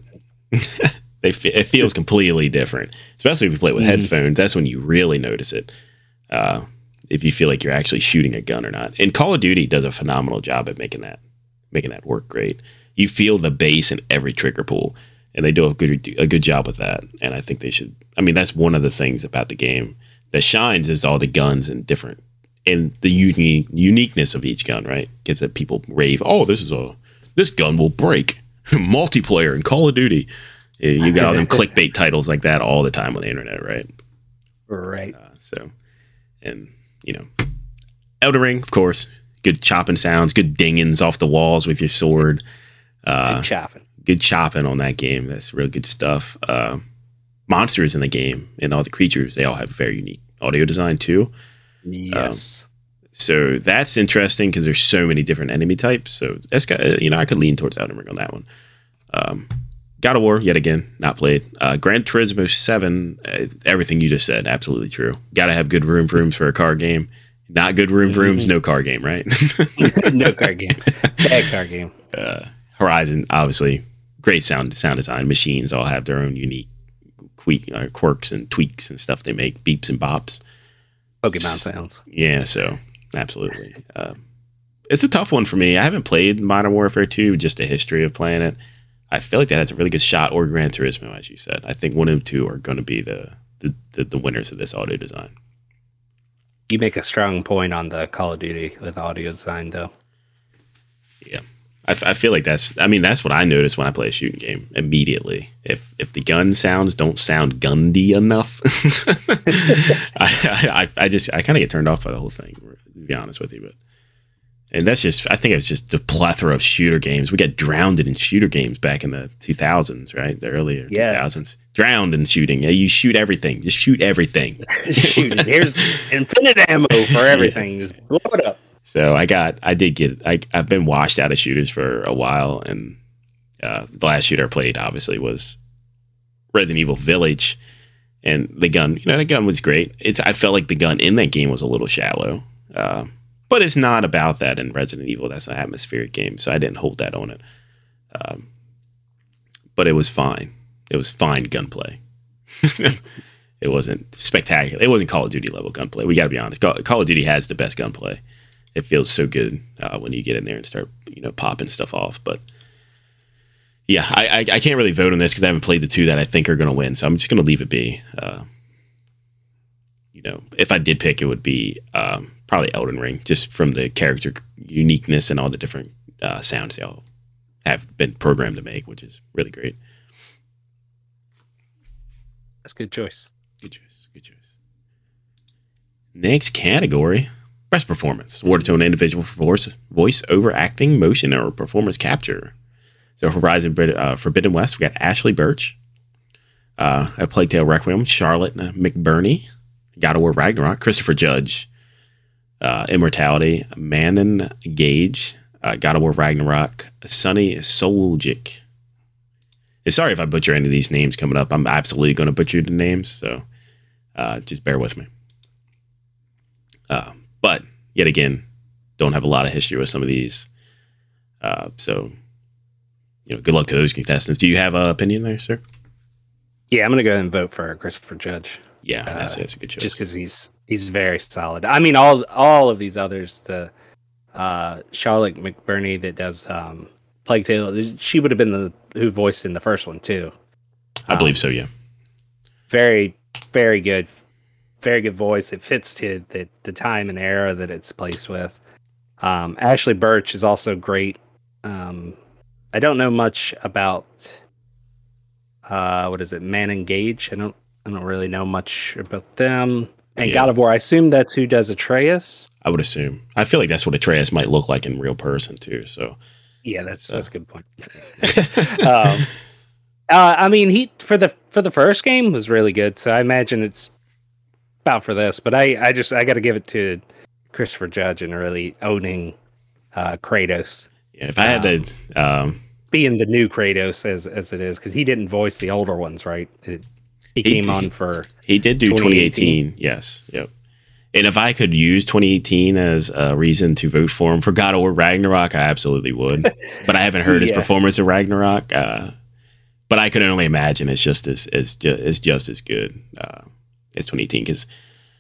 they it feels completely different, especially if you play it with mm-hmm. headphones. That's when you really notice it. Uh, if you feel like you're actually shooting a gun or not. And Call of Duty does a phenomenal job at making that making that work great. You feel the bass in every trigger pull, and they do a good a good job with that. And I think they should. I mean, that's one of the things about the game that shines is all the guns and different and the unique uniqueness of each gun. Right, gets that people rave. Oh, this is a this gun will break multiplayer in Call of Duty. You got all them clickbait titles like that all the time on the internet, right? Right. Uh, so, and you know, Elden Ring, of course, good chopping sounds, good dingings off the walls with your sword. Uh, good chopping. Good chopping on that game. That's real good stuff. Uh, monsters in the game and all the creatures, they all have very unique audio design too. Yes. Um, so that's interesting because there's so many different enemy types. So that's got, you know, I could lean towards Elden Ring on that one. Um, God of War, yet again, not played. Uh, Gran Turismo 7, uh, everything you just said, absolutely true. Got to have good room for rooms for a car game. Not good room for rooms, mm-hmm. no car game, right? no car game. Bad car game. Uh, Horizon, obviously, great sound sound design. Machines all have their own unique que- uh, quirks and tweaks and stuff they make, beeps and bops. Pokemon sounds. Yeah, so absolutely. Uh, it's a tough one for me. I haven't played Modern Warfare 2, just a history of playing it. I feel like that has a really good shot, or Gran Turismo, as you said. I think one of two are going to be the, the, the, the winners of this audio design. You make a strong point on the Call of Duty with audio design, though. Yeah, I, I feel like that's. I mean, that's what I notice when I play a shooting game immediately. If if the gun sounds don't sound gundy enough, I, I, I just I kind of get turned off by the whole thing. To be honest with you, but and that's just I think it's just the plethora of shooter games. We got drowned in shooter games back in the 2000s, right? The earlier yeah. 2000s. Drowned in shooting. Yeah, you shoot everything. Just shoot everything. shoot. Here's infinite ammo for everything. Yeah. Just blow it up. So I got I did get I I've been washed out of shooters for a while and uh, the last shooter I played obviously was Resident Evil Village and the gun, you know, the gun was great. It's I felt like the gun in that game was a little shallow. Uh, but it's not about that in Resident Evil. That's an atmospheric game, so I didn't hold that on it. Um, but it was fine. It was fine gunplay. it wasn't spectacular. It wasn't Call of Duty level gunplay. We got to be honest. Call, Call, of Duty has the best gunplay. It feels so good uh, when you get in there and start, you know, popping stuff off. But yeah, I, I, I can't really vote on this because I haven't played the two that I think are going to win. So I'm just going to leave it be. Uh, you know, if I did pick, it would be um, probably Elden Ring, just from the character uniqueness and all the different uh, sounds they all have been programmed to make, which is really great. That's a good choice. Good choice. Good choice. Next category best performance. Awarded to an individual for voice, voice over acting, motion, or performance capture. So Horizon uh, Forbidden West, we got Ashly Burch. Uh, A Plague Tale Requiem, Charlotte McBurney, God of War Ragnarok, Christopher Judge, uh, Immortality, Manon Gage, uh, God of War Ragnarok, Sunny Suljic, sorry if I butcher any of these names coming up. I'm absolutely going to butcher the names, so uh, just bear with me. Uh, but yet again, don't have a lot of history with some of these. Uh, so, you know, good luck to those contestants. Do you have an opinion there, sir? Yeah, I'm going to go ahead and vote for Christopher Judge. Yeah, that's, that's a good choice. Just because he's he's very solid. I mean, all all of these others, the uh, Charlotte McBurney that does um, Plague Tale, she would have been the who voiced in the first one too. I um, believe so. Yeah. Very, very good, very good voice. It fits to the the time and era that it's placed with. Um, Ashly Burch is also great. Um, I don't know much about uh, what is it, Manon Gage. I don't I don't really know much about them. And yeah. God of War, I assume that's who does Atreus. I would assume. I feel like that's what Atreus might look like in real person too. So yeah, that's so. that's a good point. um, uh, I mean, he for the for the first game was really good, so I imagine it's about for this. But I I just I got to give it to Christopher Judge and really owning uh, Kratos. Yeah, if I had um, to um, being the new Kratos as as it is, because he didn't voice the older ones, right? It, he, he came on for he did do 2018. 2018. Yes, yep. And if I could use 2018 as a reason to vote for him for God or Ragnarok, I absolutely would. but I haven't heard his performance of Ragnarok. Uh, but I could only imagine it's just as as just, it's just as good uh, as 2018 because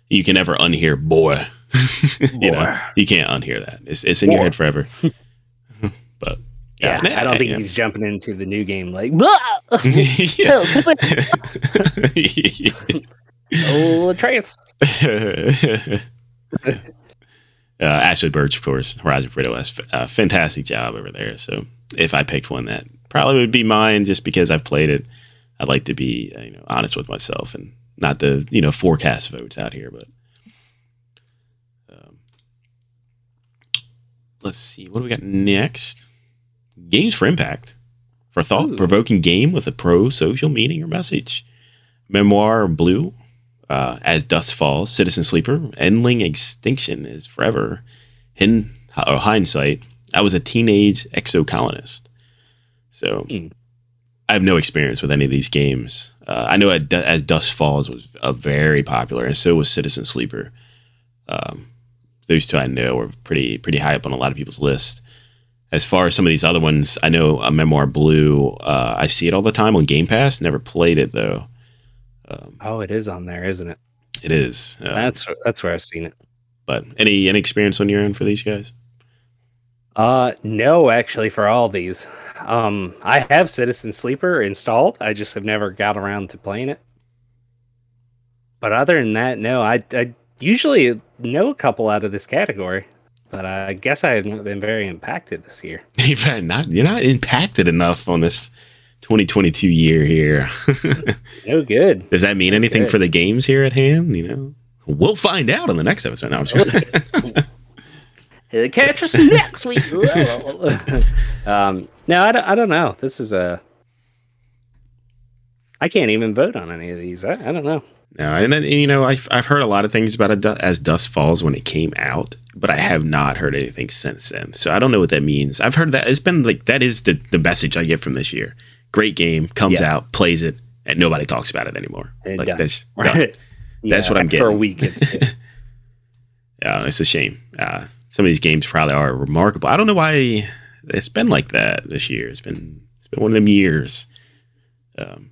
you can never unhear boy. you know, you can't unhear that. It's it's in boy. your head forever. but yeah, yeah I don't think yeah. he's jumping into the new game like. oh, Atreus. uh, Ashly Burch, of course, Horizon Forbidden West, uh, fantastic job over there. So if I picked one, that probably would be mine, just because I've played it. I'd like to be, uh, you know, honest with myself and not the, you know, forecast votes out here. But um, let's see, what do we got next? Games for impact, for thought provoking game with a pro social meaning or message. Memoir Blue uh, as Dusk Falls, Citizen Sleeper, Endling Extinction is Forever. In uh, hindsight, I was a teenage exocolonist. So mm. I have no experience with any of these games. Uh, I know as Dusk Falls was a very popular, and so was Citizen Sleeper. Um, those two I know were pretty pretty high up on a lot of people's list. As far as some of these other ones, I know a Memoir Blue. Uh, I see it all the time on Game Pass. Never played it though. Um, oh, it is on there, isn't it? It is. Um, that's that's where I've seen it. But any any experience on your end for these guys? Uh, no, actually, for all these, um, I have Citizen Sleeper installed. I just have never got around to playing it. But other than that, no. I, I usually know a couple out of this category, but I guess I have not been very impacted this year. You're not you're not impacted enough on this 2022 year here. no good. Does that mean no anything good. for the games here at hand? You know, we'll find out on the next episode. Now, catch us next week. um, no, I don't, I don't know. This is a. I can't even vote on any of these. I, I don't know. No, and then you know I've I've heard a lot of things about it as Dusk Falls when it came out, but I have not heard anything since then. So I don't know what that means. I've heard that it's been like that is the the message I get from this year great game, comes yes. out, plays it, and nobody talks about it anymore. And like done. that's right. that's what I'm getting for a week. It's, yeah, it's a shame. Uh, some of these games probably are remarkable. I don't know why it's been like that this year. It's been it's been one of them years. Um,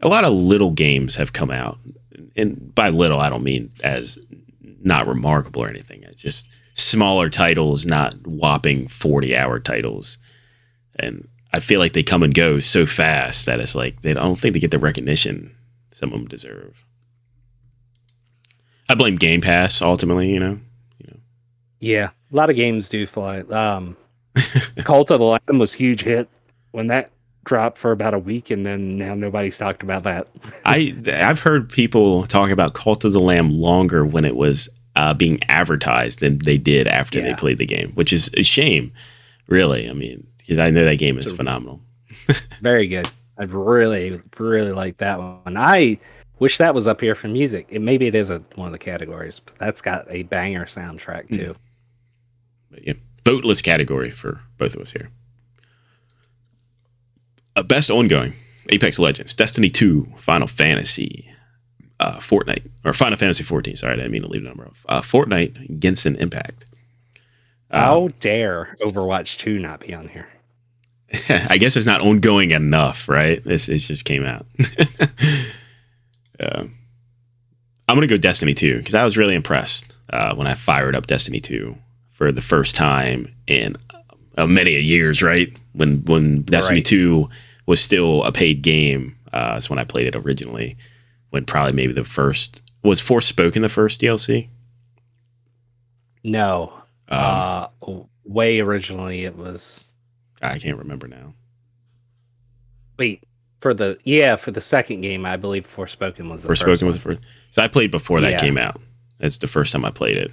a lot of little games have come out and by little I don't mean as not remarkable or anything. It's just smaller titles, not whopping forty hour titles, and I feel like they come and go so fast that it's like they don't think they get the recognition some of them deserve. I blame Game Pass ultimately, you know. You know. Yeah, a lot of games do fly. Um, Cult of the Lamb was huge hit when that dropped for about a week, and then now nobody's talked about that. I I've heard people talk about Cult of the Lamb longer when it was uh, being advertised than they did after Yeah. they played the game, which is a shame, really. I mean, because I know that game is So- phenomenal. Very good. I've really, really liked that one. I wish that was up here for music. It, maybe it is a, one of the categories, but that's got a banger soundtrack Hmm. too. But yeah, voteless category for both of us here. Uh, best ongoing: Apex Legends, Destiny 2, Final Fantasy, uh, Fortnite, or Final Fantasy 14. Sorry, I didn't mean to leave the number off. Uh, Fortnite, Genshin Impact. Uh, How dare Overwatch 2 not be on here? I guess it's not ongoing enough, right? This it just came out. I'm gonna go Destiny 2 because I was really impressed uh, when I fired up Destiny 2 for the first time in uh, many a years. Right when when Destiny Right. 2 was still a paid game. Uh, that's when I played it originally. When probably maybe the first was Forsaken the first DLC. No. Um, uh, way originally it was. I can't remember now. Wait, for the yeah for the second game, I believe Forsaken was the Forsaken first was the first. So I played before that Yeah. came out. That's the first time I played it,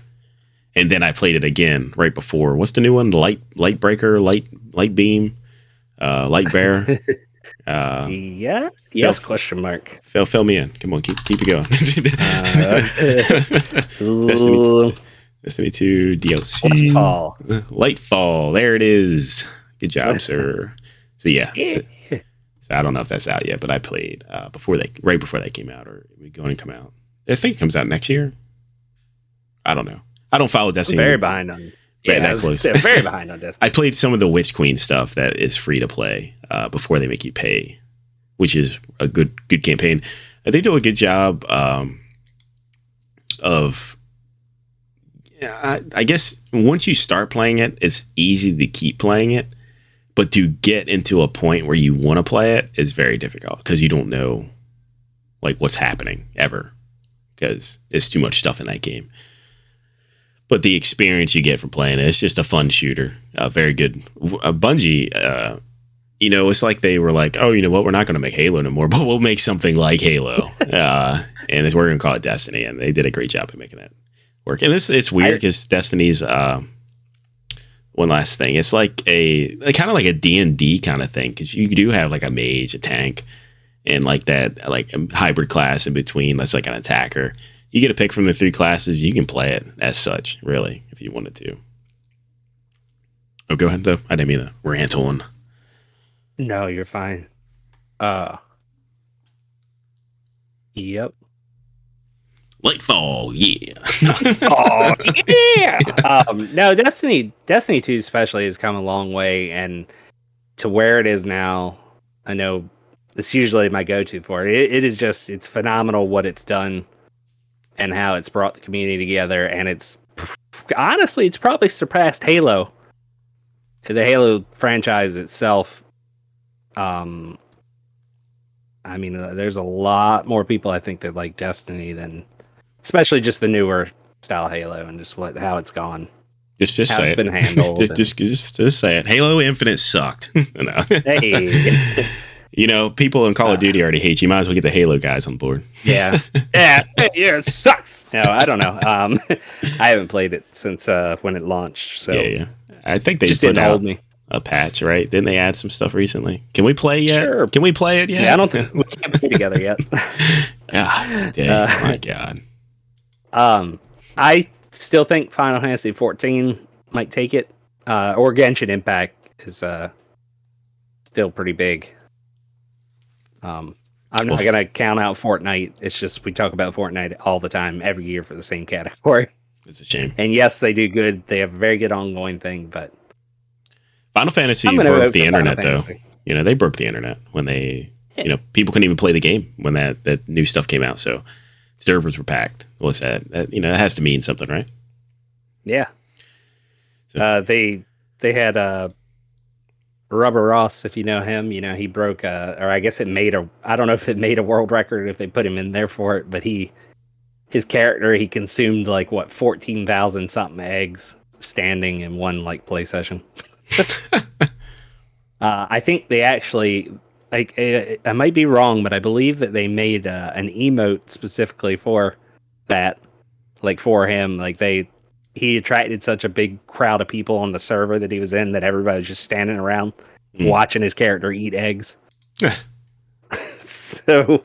and then I played it again right before. What's the new one? Light Light Breaker, Light Light Beam, uh, Light Bear. uh, yeah. Yes? Phil- Question mark. fill fill me in. Come on, keep keep it going. Destiny, Ooh, Destiny Two DLC. Fall. Lightfall. There it is. Good job, sir. So yeah. Yeah. So I don't know if that's out yet, but I played uh, before they right before that came out, or we going to come out. I think it comes out next year. I don't know. I don't follow Destiny. very behind on. Yeah, that close. say, very behind on Destiny. I played some of the Witch Queen stuff that is free to play uh, before they make you pay, which is a good good campaign. Uh, They do a good job um, of. Yeah, I, I guess once you start playing it, it's easy to keep playing it, but to get into a point where you want to play it is very difficult because you don't know like what's happening ever because it's too much stuff in that game but the experience you get from playing it, it's just a fun shooter. Uh, very good. Uh, Bungie, uh, you know, it's like they were like, oh, you know what, we're not going to make Halo no more, but we'll make something like Halo, uh, and it's, we're going to call it Destiny, and they did a great job of making that work. And it's it's weird because Destiny's uh, one last thing. It's like a kind of like a D and D kind of thing because you do have like a mage, a tank, and like that like a hybrid class in between. That's like an attacker you get a pick from the three classes. You can play it as such, really, if you wanted to. Oh, go ahead though. I didn't mean to rant on. No, you're fine. Uh. Yep. Lightfall, yeah. oh yeah. Um, no, Destiny Destiny Two especially has come a long way, and to where it is now, I know it's usually my go-to for it. it. It is just it's phenomenal what it's done, and how it's brought the community together, and it's honestly it's probably surpassed Halo. The Halo franchise itself. Um, I mean, uh, there's a lot more people I think that like Destiny than, especially just the newer style Halo and just what how it's gone. just, just How say it's it. been handled just, and- just, just, just say it. Halo Infinite sucked. Hey, you know, people in Call of Uh. Duty already hate you. Might as well get the Halo guys on board. yeah, yeah, yeah, it sucks. No, I don't know. Um, I haven't played it since uh when it launched, so yeah, yeah. I think they just put didn't out hold me. a patch, right? Didn't they add some stuff recently? Can we play yet? Sure. Can we play it yet? Yeah, I don't think we can't play together yet. Ah, dang, Uh, my God. Um, I still think Final Fantasy 14 might take it. Uh, or Genshin Impact is uh still pretty big. Um, I'm not Well- gonna count out Fortnite. It's just we talk about Fortnite all the time, every year for the same category. It's a shame. And yes, they do good. They have a very good ongoing thing, but Final Fantasy broke the internet, though. You know, they broke the internet when they, you know, people couldn't even play the game when that, that new stuff came out. So servers were packed. What's that? that you know, it has to mean something, right? Yeah. So- Uh, they they had uh, Rubber Ross, if you know him. You know he broke, uh, or I guess it made a. I don't know if it made a world record if they put him in there for it, but he his character he consumed like what fourteen thousand something eggs standing in one like play session. uh, I think they actually. Like I, I might be wrong, but I believe that they made uh, an emote specifically for that, like for him. Like they he attracted such a big crowd of people on the server that he was in that everybody was just standing around Hmm. watching his character eat eggs. so,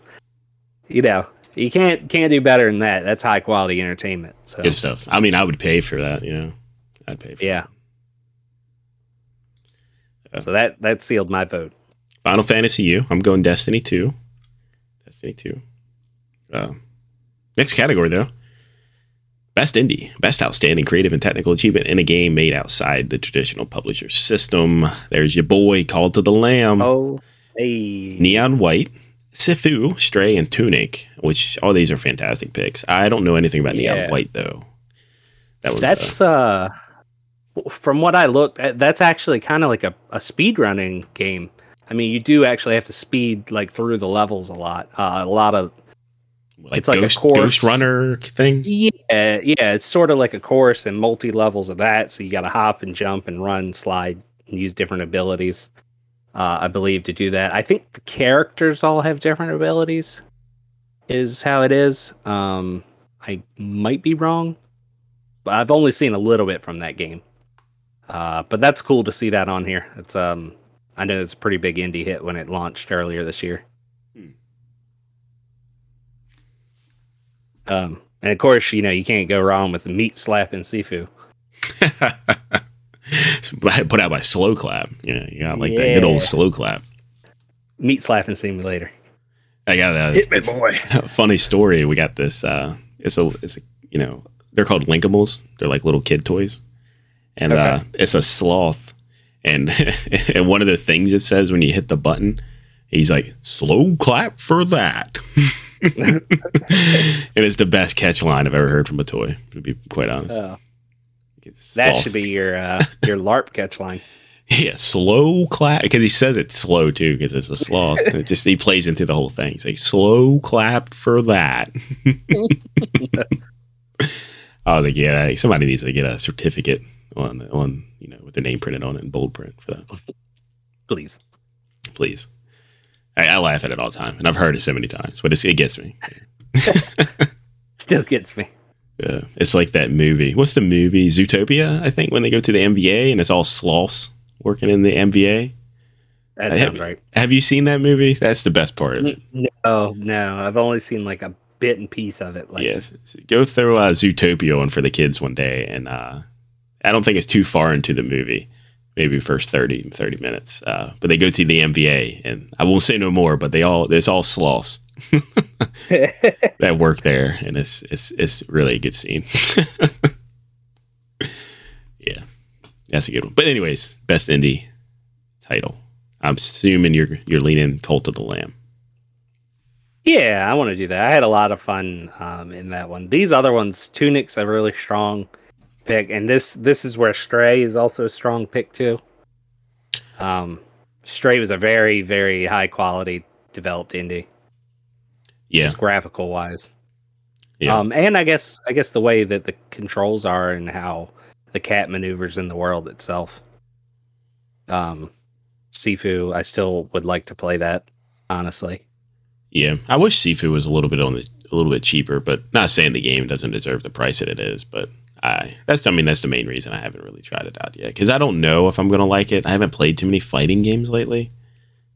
you know, you can't can't do better than that. That's high quality entertainment. So Good stuff. I mean, I would pay for that. You know, I'd pay for. yeah. Yeah. So that that sealed my vote. Final Fantasy U. I'm going Destiny 2. Destiny 2. Uh, next category, though. Best indie. Best outstanding creative and technical achievement in a game made outside the traditional publisher system. There's your boy, Cult of the Lamb. Oh, hey, Neon White, Sifu, Stray, and Tunic, which all these are fantastic picks. I don't know anything about Neon White, though. That was, uh, that's uh, from what I looked that's actually kind of like a, a speed running game. I mean, you do actually have to speed like through the levels a lot. Uh, a lot of like, it's like a Ghost, course. Ghost Runner thing. Yeah, yeah, it's sort of like a course and multi levels of that. So you got to hop and jump and run, slide, and use different abilities. Uh, I believe to do that. I think the characters all have different abilities. Is how it is. Um, I might be wrong, but I've only seen a little bit from that game. Uh, but that's cool to see that on here. It's um, I know it's a pretty big indie hit when it launched earlier this year. Um, and of course, you know you can't go wrong with the meat slapping Sifu. Put out by Sloclap. You know, you got like that good old Slow Clap. Meat slapping simulator. I got that. Hit me, boy. funny story. We got this. Uh, it's a, it's a, you know, they're called Linkimals. They're like little kid toys, and Okay. uh, it's a sloth. And and one of the things it says when you hit the button, he's like, "Slow clap for that." and it's the best catch line I've ever heard from a toy. To be quite honest, Uh, that sloth. should be your uh, your LARP catch line. yeah, slow clap because he says it slow too because it's a sloth. it just he plays into the whole thing. Like, "Slow clap for that." I was like, yeah, somebody needs to get a certificate on on you know with their name printed on it in bold print for that, Please. please. I, I laugh at it all the time, and I've heard it so many times, but it's, it gets me. Still gets me. Yeah, it's like that movie. What's the movie? Zootopia, I think, when they go to the MBA and it's all sloths working in the MBA. That sounds have- right. Have you seen that movie? That's the best part of it. No, no, I've only seen like a bit and piece of it. Like, yes, go throw uh, Zootopia on for the kids one day, and uh, I don't think it's too far into the movie. Maybe first 30, 30 minutes. Uh, but they go to the MBA, and I won't say no more. But they all it's all sloths that work there, and it's it's it's really a good scene. yeah, that's a good one. But anyways, best indie title. I'm assuming you're you're leaning Cult of the Lamb. yeah, I want to do that. I had a lot of fun um, in that one. These other ones, Tunic's are really strong pick, and this this is where Stray is also a strong pick too. Um, Stray was a very very high quality developed indie, Yeah, just graphical wise. yeah, Um, and I guess I guess the way that the controls are and how the cat maneuvers in the world itself. Um, Sifu, I still would like to play that. Honestly, yeah. I wish Sifu was a little bit on the a little bit cheaper, but not saying the game doesn't deserve the price that it is. But I that's I mean that's the main reason I haven't really tried it out yet because I don't know if I'm gonna like it. I haven't played too many fighting games lately,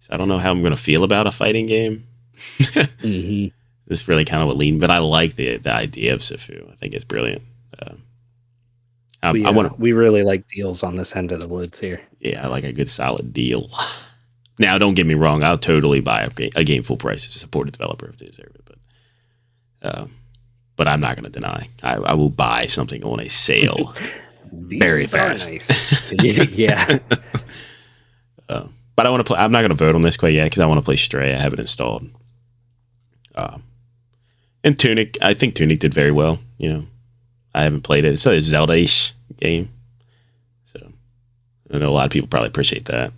so I don't know how I'm gonna feel about a fighting game. mm-hmm. This is really kind of what lean, but I like the the idea of Sifu. I think it's brilliant. Uh, I, we, I uh, want to. we really like deals on this end of the woods here. Yeah, I like a good solid deal. Now, don't get me wrong. I'll totally buy a, a game full price to support a developer if they deserve it. But, uh, but I'm not going to deny. I, I will buy something on a sale very fast. nice. yeah, Uh, but I want to play. I'm not going to vote on this quite yet because I want to play Stray. I have it installed. Uh, And Tunic, I think Tunic did very well. You know, I haven't played it. It's a Zelda-ish game, so I know a lot of people probably appreciate that.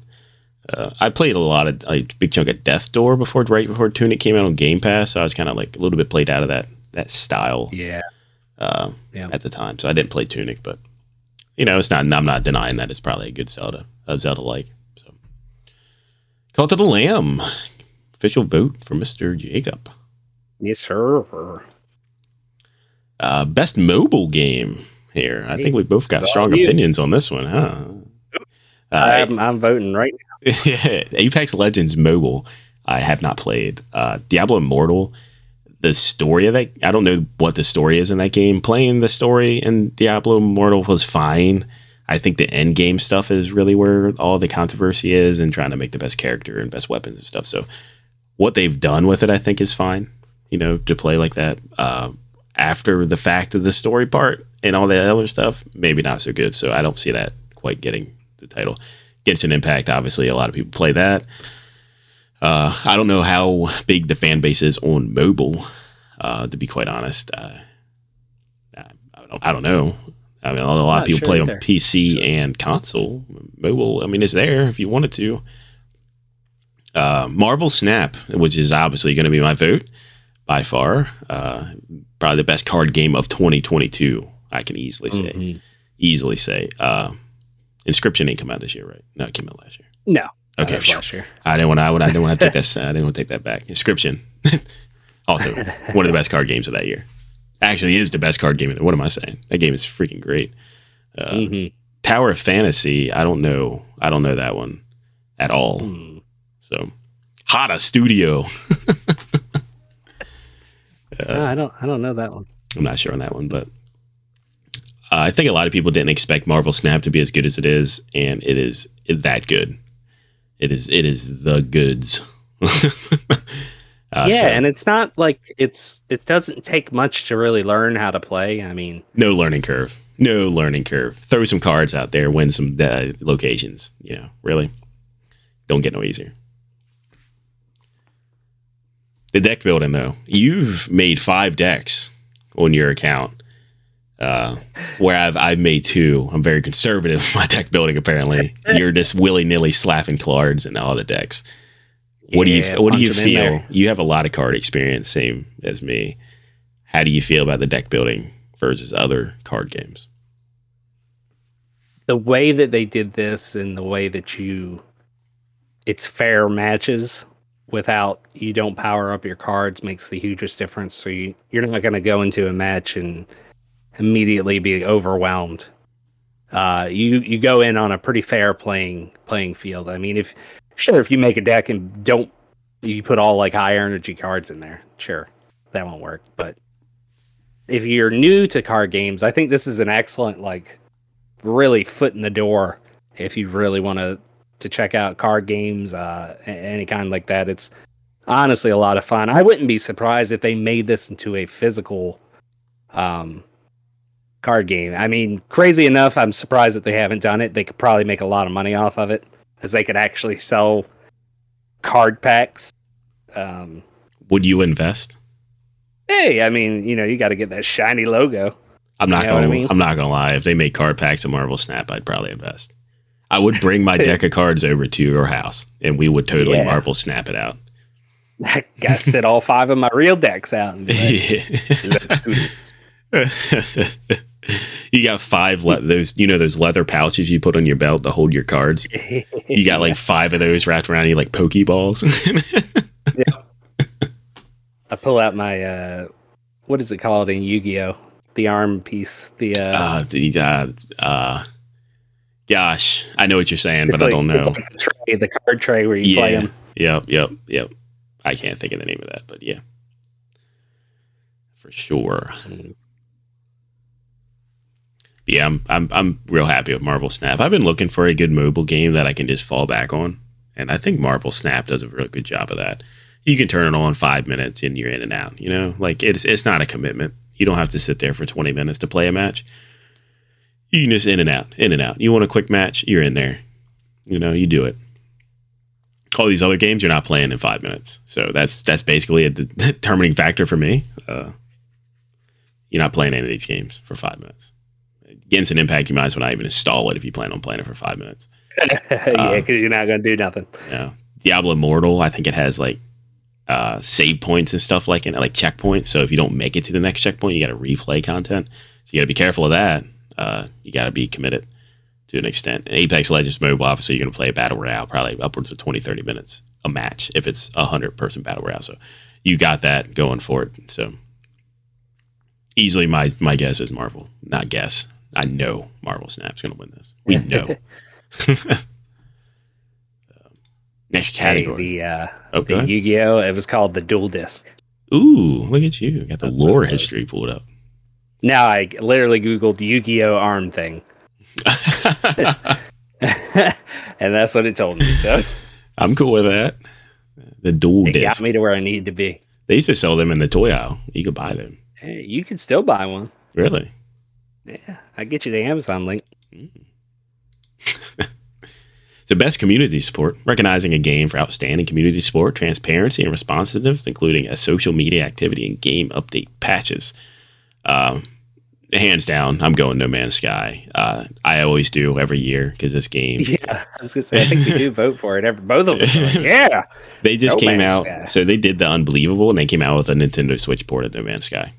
Uh, I played a lot of a big chunk of Death Door before, right before Tunic came out on Game Pass. So I was kind of like a little bit played out of that that style. Yeah. Uh, yeah. At the time, so I didn't play Tunic, but you know, it's not. I'm not denying that it's probably a good Zelda, a Zelda like. So, Cult of the Lamb, official vote for Mister Jacob. Yes, sir. Uh, best mobile game here. I think we both got strong opinions on this one, huh? Uh, I'm, I'm voting right now. yeah, Apex Legends Mobile. I have not played. Uh, Diablo Immortal. The story of that, I don't know what the story is in that game. Playing the story in Diablo Immortal was fine. I think the end game stuff is really where all the controversy is and trying to make the best character and best weapons and stuff. So, what they've done with it, I think, is fine. You know, to play like that. Uh, after the fact of the story part and all that other stuff, maybe not so good. So I don't see that quite getting the title. Genshin Impact, obviously, a lot of people play that. Uh, I don't know how big the fan base is on mobile, uh, to be quite honest. Uh, I, don't, I don't know. I mean, a lot of people sure play either. on PC sure. and console. Mobile, I mean, it's there if you wanted to. Uh, Marvel Snap, which is obviously going to be my vote by far. Uh, probably the best card game of 2022. I can easily say, mm-hmm. easily say. Uh, Inscryption ain't come out this year, right? No, it came out last year. No. Okay. Year. I didn't want. I, I didn't want to take that. I didn't want to take that back. Inscryption, also one of the best card games of that year. Actually, is the best card game. What am I saying? That game is freaking great. Uh, mm-hmm. Tower of Fantasy. I don't know. I don't know that one at all. Mm. So, Hotta Studio. Uh, I don't. I don't know that one. I'm not sure on that one, but uh, I think a lot of people didn't expect Marvel Snap to be as good as it is, and it is that good. It is. It is the goods. uh, yeah, so. and it's not like it's. It doesn't take much to really learn how to play. I mean, no learning curve. No learning curve. Throw some cards out there, win some uh, locations. You know, really, don't get no easier. The deck building, though, you've made five decks on your account. Uh, where I've I've made two. I'm very conservative with my deck building. Apparently, you're just willy nilly slapping cards in all the decks. What yeah, do you What do you feel? You have a lot of card experience, same as me. How do you feel about the deck building versus other card games? The way that they did this, and the way that you, it's fair matches without you don't power up your cards makes the hugest difference. So you you're not going to go into a match and immediately be overwhelmed. Uh, you you go in on a pretty fair playing playing field. I mean, if sure if you make a deck and don't you put all like high energy cards in there, sure that won't work. But if you're new to card games, I think this is an excellent like really foot in the door if you really want to to check out card games, uh, any kind like that. It's honestly a lot of fun. I wouldn't be surprised if they made this into a physical um, card game. I mean, crazy enough, I'm surprised that they haven't done it. They could probably make a lot of money off of it because they could actually sell card packs. Um, Would you invest? Hey, I mean, you know, you got to get that shiny logo. I'm not you know gonna. I mean? I'm not gonna lie. If they make card packs of Marvel Snap, I'd probably invest. I would bring my deck of cards over to your house, and we would totally yeah. Marvel snap it out. I gotta sit all five of my real decks out. And you got five le- those you know those leather pouches you put on your belt to hold your cards. You got like five of those wrapped around you like pokeballs. yeah. I pull out my uh, what is it called in Yu Gi Oh? The arm piece. The uh, uh the uh, uh Gosh, I know what you're saying, but like, I don't know. Like the, tray, the card tray where you yeah. play them. Yep, yep, yep. I can't think of the name of that, but yeah, for sure. Mm. Yeah, I'm I'm I'm real happy with Marvel Snap. I've been looking for a good mobile game that I can just fall back on, and I think Marvel Snap does a real good job of that. You can turn it on five minutes and you're in and out. You know, like it's it's not a commitment. You don't have to sit there for 20 minutes to play a match you can just in and out, in and out. You want a quick match, you're in there. You know, you do it. all these other games you're not playing in five minutes. So that's that's basically a determining factor for me. Uh, you're not playing any of these games for five minutes. Genshin Impact, you might as well not even install it if you plan on playing it for five minutes. yeah, because uh, you're not going to do nothing. Yeah. Diablo Immortal, I think it has like uh, save points and stuff like it, like checkpoints. So if you don't make it to the next checkpoint, you got to replay content. So you got to be careful of that. Uh, you got to be committed to an extent. And Apex Legends Mobile, obviously, you're going to play a battle royale, probably upwards of 20, 30 minutes a match if it's a 100 person battle royale. So you got that going for it. So easily, my, my guess is Marvel. Not guess. I know Marvel Snap's going to win this. We know. Next category. Hey, the uh, oh, the Yu Gi Oh! It was called the Duel Disk. Ooh, look at you! Got the that's lore history pulled up. Now I literally googled Yu Gi Oh! arm thing, and that's what it told me. So I'm cool with that. The duel it disc got me to where I needed to be. They used to sell them in the toy aisle. You could buy them. Hey, you could still buy one. Really? Yeah, I get you the Amazon link. Mm. The best community support, recognizing a game for outstanding community support, transparency, and responsiveness, including a social media activity and game update patches. Um, hands down, I'm going No Man's Sky. Uh, I always do every year because this game. Yeah, I was gonna say I think we do vote for it. Every, both of them. Like, yeah, they just no came Man's out. Sky. So they did the unbelievable, and they came out with a Nintendo Switch port of No Man's Sky.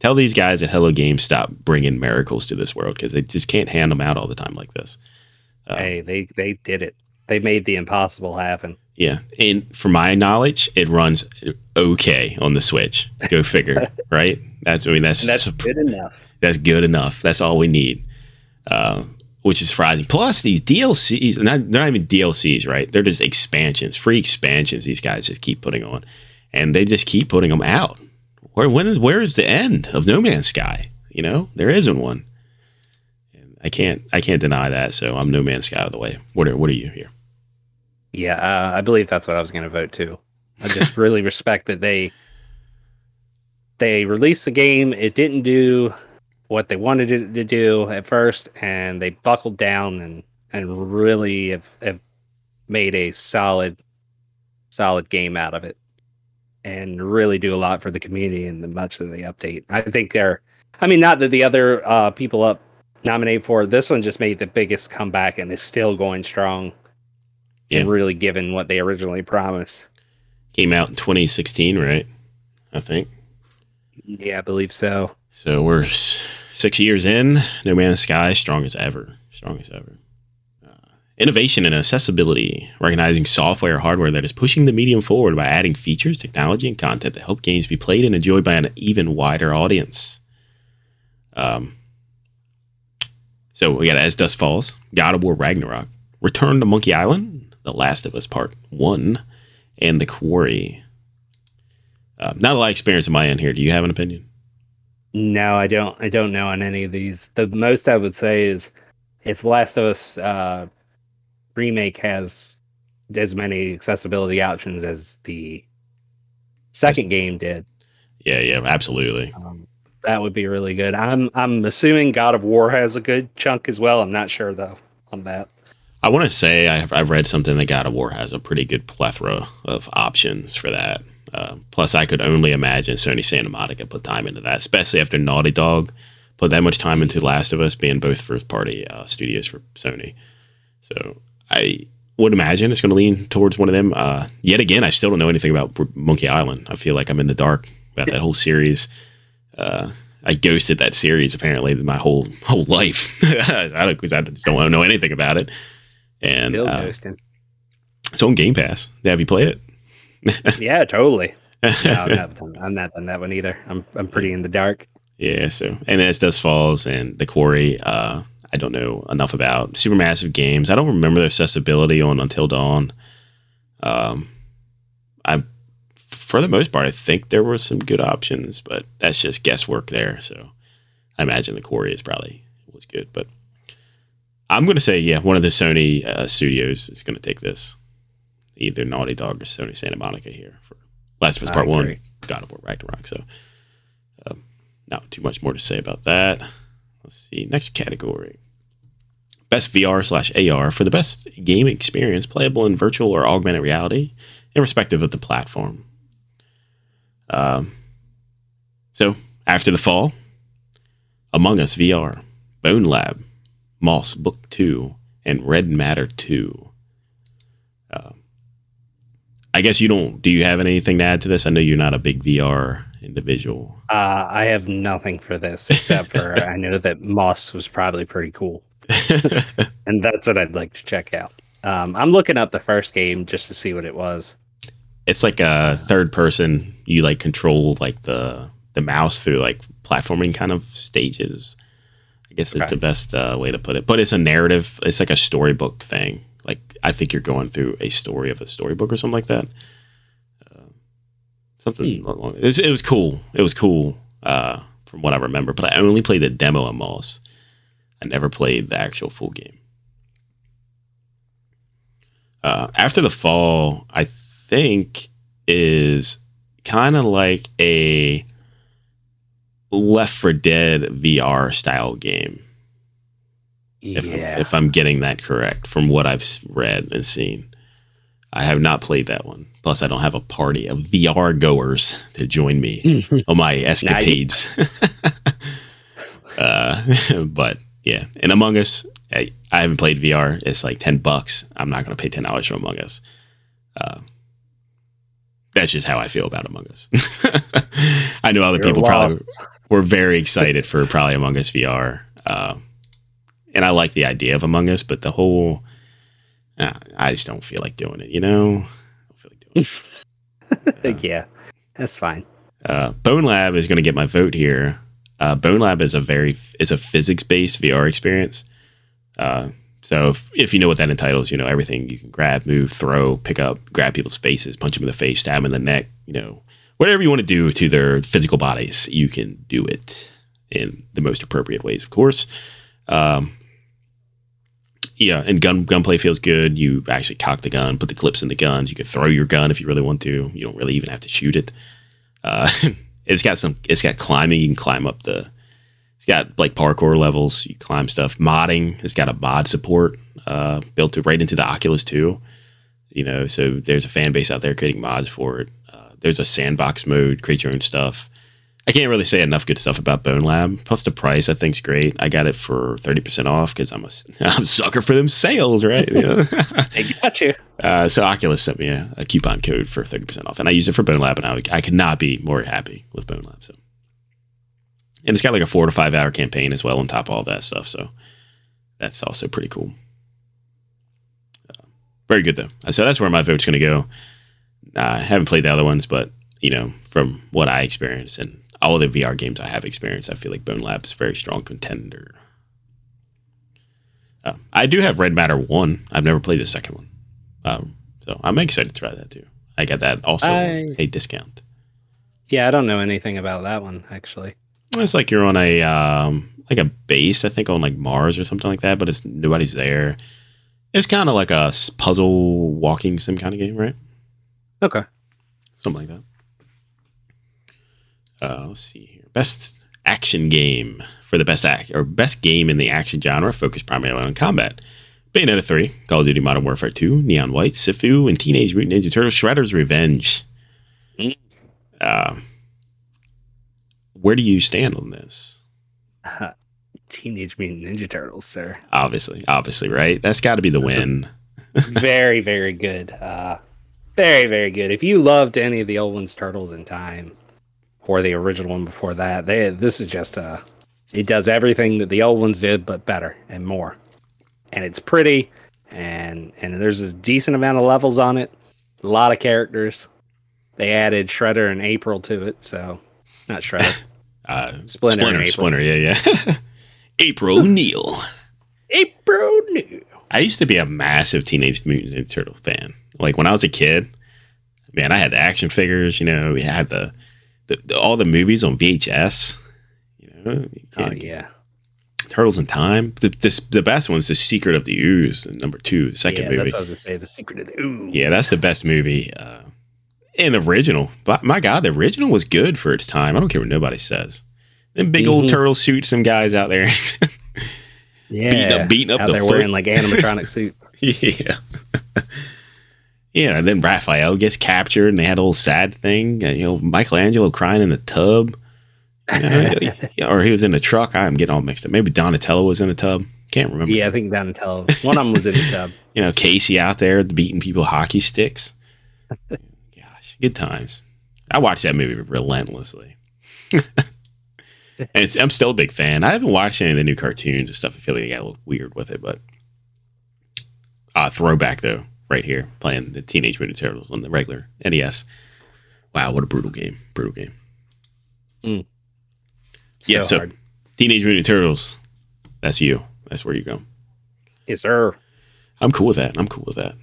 Tell these guys at Hello Games stop bringing miracles to this world because they just can't hand them out all the time like this. Um, hey, they they did it. They made the impossible happen. Yeah, and for my knowledge, it runs okay on the Switch. Go figure, right? That's I mean that's and that's good enough. That's good enough. That's all we need. Uh, which is surprising. Plus, these DLCs, not, they're not even DLCs, right? They're just expansions, free expansions. These guys just keep putting on, and they just keep putting them out. Where when is where is the end of No Man's Sky? You know, there isn't one. And I can't I can't deny that. So I'm No Man's Sky out of the way. What are what are you here? Yeah, uh, I believe that's what I was going to vote too. I just really respect that they they released the game. It didn't do what they wanted it to do at first, and they buckled down and and really have, have made a solid solid game out of it, and really do a lot for the community and the much of the update. I think they're. I mean, not that the other uh, people up nominated for this one just made the biggest comeback and is still going strong yeah. and really given what they originally promised. Came out in 2016, right? I think. Yeah, I believe so. So we're six years in. No Man's Sky, strong as ever. Strong as ever. Innovation and accessibility, recognizing software or hardware that is pushing the medium forward by adding features, technology, and content that help games be played and enjoyed by an even wider audience. Um, so we got As Dusk Falls, God of War Ragnarok, Return to Monkey Island, the Last of Us Part 1, and The Quarry. Uh, not a lot of experience on my end here. Do you have an opinion? No, I don't. I don't know on any of these. The most I would say is if Last of Us uh, remake has as many accessibility options as the second game did. Yeah, yeah, absolutely. Um, that would be really good. I'm I'm assuming God of War has a good chunk as well. I'm not sure though on that. I want to say I've, I've read something that God of War has a pretty good plethora of options for that. Uh, plus, I could only imagine Sony Santa Monica put time into that, especially after Naughty Dog put that much time into Last of Us being both first party uh, studios for Sony. So I would imagine it's going to lean towards one of them. Uh, yet again, I still don't know anything about Monkey Island. I feel like I'm in the dark about that whole series. Uh, I ghosted that series apparently my whole whole life. I, don't, I don't know anything about it. And Still uh, It's on Game Pass. Have you played it? yeah, totally. No, I'm not, done, I'm not done that one either. I'm I'm pretty in the dark. Yeah, so and as Dusk Falls and The Quarry, uh, I don't know enough about Supermassive Games. I don't remember their accessibility on Until Dawn. Um, I, for the most part, I think there were some good options, but that's just guesswork there. So I imagine The Quarry is probably was good, but I'm going to say, yeah, one of the Sony uh, studios is going to take this. Either Naughty Dog or Sony Santa Monica here for Last of Us Part One, God of War Ragnarok. So, um, not too much more to say about that. Let's see next category: best VR slash AR for the best game experience playable in virtual or augmented reality, irrespective of the platform. Um, so after the fall, Among Us VR, Bone Lab, Moss Book Two, and Red Matter Two. Uh, I guess you don't. Do you have anything to add to this? I know you're not a big VR individual. Uh, I have nothing for this except for I know that Moss was probably pretty cool, and that's what I'd like to check out. Um, I'm looking up the first game just to see what it was. it's like a third person. You like control like the the mouse through like platforming kind of stages. I guess Okay. it's the best uh, way to put it. But it's a narrative. It's like a storybook thing. Like I think you're going through a story of a storybook or something like that. Something. Hmm. It was, it was cool. It was cool uh, from what I remember. But I only played the demo of Moss. I never played the actual full game. Uh, after the fall, I think is kind of like a Left for Dead VR style game. If, yeah, I'm, if I'm getting that correct from what I've read and seen. I have not played that one. Plus, I don't have a party of VR goers to join me on my escapades. uh, but yeah, and Among Us, I, I haven't played VR. It's like ten bucks. I'm not going to pay ten dollars for Among Us. Uh, that's just how I feel about Among Us. I know other You're people probably were very excited for probably Among Us VR, uh, and I like the idea of Among Us, but the whole uh, I just don't feel like doing it. You know, I don't feel like doing it. yeah, that's fine. Uh, Bone Lab is going to get my vote here. Uh, Bone Lab is a very is a physics based VR experience. Uh, so if, if you know what that entitles, you know everything you can grab, move, throw, pick up, grab people's faces, punch them in the face, stab them in the neck. You know whatever you want to do to their physical bodies, you can do it in the most appropriate ways, of course. Um, yeah, and gun gunplay feels good. You actually cock the gun, put the clips in the guns. You can throw your gun if you really want to. You don't really even have to shoot it. Uh, it's got some. It's got climbing. You can climb up the. It's got like parkour levels. You climb stuff. Modding. It's got a mod support uh, built to, right into the Oculus too. You know, so there's a fan base out there creating mods for it. Uh, there's a sandbox mode. Create your own stuff. I can't really say enough good stuff about Bone Lab. Plus the price, I think's great. I got it for thirty percent off because I'm a I'm a sucker for them sales, right? You know? I got you. Uh, so Oculus sent me a, a coupon code for 30% off, and I used it for Bone Lab, and I, I could not be more happy with Bone Lab. So, and it's got like a four to five hour campaign as well on top of all that stuff. So that's also pretty cool. Uh, very good though. So that's where my vote's going to go. Uh, I haven't played the other ones, but you know, from what I experienced and all the VR games I have experienced, I feel like Bone Lab's a very strong contender. Uh, I do have Red Matter one. I've never played the second one. Um, so I'm excited to try that too. I got that also I- a discount. Yeah, I don't know anything about that one actually. It's like you're on a um, like a base, I think on like Mars or something like that, but it's nobody's there. It's kind of like a puzzle walking sim kind of game, right? Okay. Something like that. Uh, let's see here. Best action game for the best act or best game in the action genre, focused primarily on combat. Bayonetta 3, Call of Duty Modern Warfare 2, Neon White, Sifu, and Teenage Mutant Ninja Turtles Shredder's Revenge. Uh, where do you stand on this? Teenage Mutant Ninja Turtles, sir. Obviously, obviously, right? That's got to be the That's win. very, very good. Uh, very, very good. If you loved any of the old ones, Turtles in Time, or the original one before that, they this is just uh it does everything that the old ones did, but better and more. And it's pretty, and and there's a decent amount of levels on it. A lot of characters. They added Shredder and April to it, so not Shredder. Uh, Splinter Splinter, April. Splinter, yeah, yeah. April O'Neil. April new. I used to be a massive Teenage Mutant Ninja Turtle fan. Like when I was a kid, man, I had the action figures. You know, we had the, the, the- all the movies on VHS. You know, Oh yeah. Turtles in Time. The, the the best one's The Secret of the Ooze, number two, the second yeah, movie. that's what I was gonna say. The secret of the ooh. Yeah, that's the best movie. Uh, and the original, but my God, the original was good for its time. I don't care what nobody says. Them big old Mhm. turtle suits, some guys out there. Yeah, beating up, beating up out the there foot. wearing like animatronic suit. yeah. Yeah, and then Raphael gets captured, and they had a little sad thing. uh, You know, Michelangelo crying in the tub, You know, or he was in the truck. I'm getting all mixed up. Maybe Donatello was in the tub. Can't remember. Yeah, I think Donatello. One of them was in the tub. you know, Casey out there beating people with hockey sticks. Gosh, good times. I watched that movie relentlessly. I'm still a big fan. I haven't watched any of the new cartoons and stuff. I feel like they got a little weird with it, but uh, throwback though, right here, playing the Teenage Mutant Turtles on the regular NES. Wow, what a brutal game! Brutal game. Yeah, so- hard. Teenage Mutant Turtles. That's you. That's where you go. Yes, sir. I'm cool with that. I'm cool with that.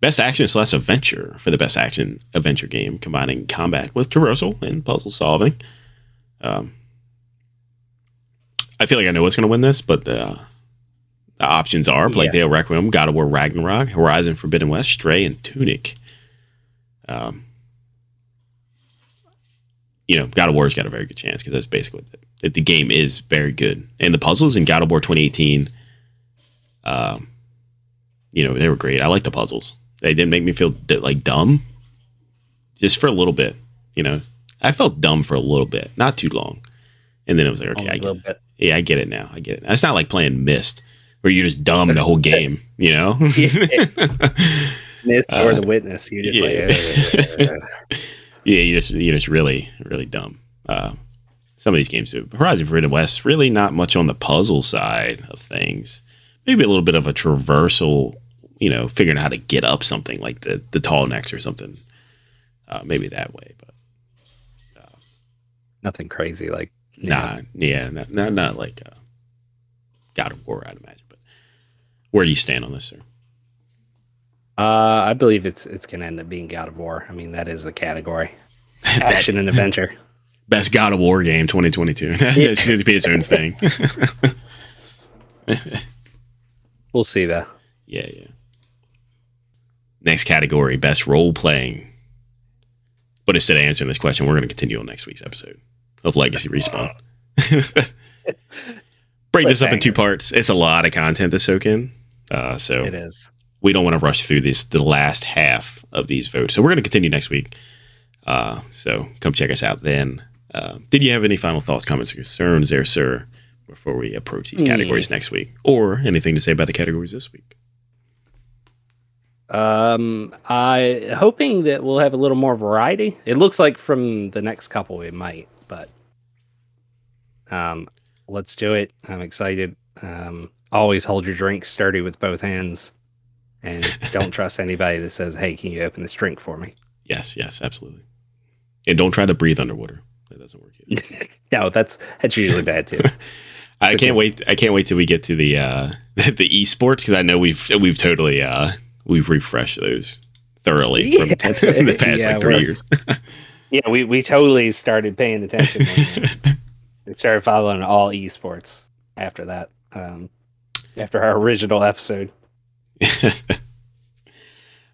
Best action slash adventure for the best action adventure game, combining combat with traversal and puzzle solving. Um, I feel like I know what's going to win this, but the, the options are Plague Tale Requiem, God of War Ragnarok, Horizon Forbidden West, Stray, and Tunic. Um, you know, God of War's got a very good chance because that's basically what the, the game is very good. And the puzzles in God of War 2018 um, you know, they were great. I like the puzzles. They didn't make me feel d- like dumb, just for a little bit. You know, I felt dumb for a little bit, not too long, and then it was like, okay, I get, bit. yeah, I get it now. I get it. It's not like playing Myst, where you're just dumb the whole game. You know, Myst Uh, or the witness. You just yeah. like. uh, yeah, you just you're just really really dumb. Uh, some of these games, do. Horizon Forbidden West, really not much on the puzzle side of things. Maybe a little bit of a traversal, you know, figuring out how to get up something like the the tall necks or something. Uh, maybe that way, but nothing crazy like. nah, yeah, not not, not like uh, God of War, I'd imagine. Where do you stand on this, sir? Uh, I believe it's it's gonna end up being God of War. I mean, that is the category. Action and adventure. Best God of War game 2022. That's going to be its own thing. We'll see though. Yeah, yeah. Next category, best role playing. But instead of answering this question, we're going to continue on next week's episode of Legacy Respawn. Break this up in two parts. It's a lot of content to soak in. Uh, so It is. we don't want to rush through this the last half of these votes. So we're going to continue next week. Uh, so come check us out then. Uh, did you have any final thoughts, comments, or concerns there, sir, before we approach these categories next week? Or anything to say about the categories this week? Um, I hoping that we'll have a little more variety. It looks like from the next couple we might, but um, let's do it. I'm excited. Um, always hold your drink sturdy with both hands, and don't trust anybody that says, "Hey, can you open this drink for me?" Yes, yes, absolutely. And don't try to breathe underwater. That doesn't work. Either. no, that's that's usually bad too. I Sit can't down. wait. I can't wait till we get to the uh, the esports because I know we've we've totally uh, we've refreshed those thoroughly from, Yeah. from the past Yeah, like three years. yeah, we we totally started paying attention. we started following all esports after that. Um, after our original episode.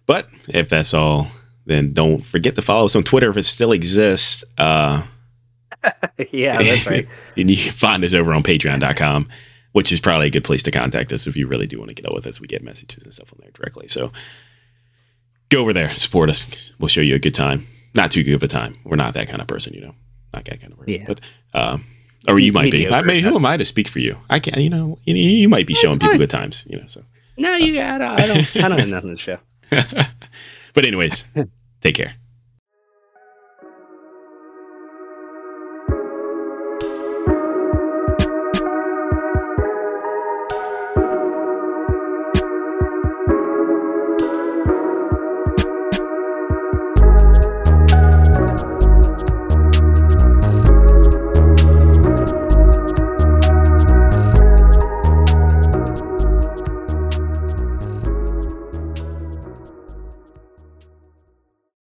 but if that's all, then don't forget to follow us on Twitter if it still exists. Uh, yeah, that's right. and you can find us over on patreon.com, which is probably a good place to contact us if you really do want to get out with us. We get messages and stuff on there directly. So go over there, support us. We'll show you a good time. Not too good of a time. We're not that kind of person, you know. Not that kind of person. Yeah. But um or you might be. I mean, who am I to speak for you? I can't, you know, you, you might be showing people good times, you know, so. No, you. I don't. I don't. I don't have nothing to show. but anyways, take care.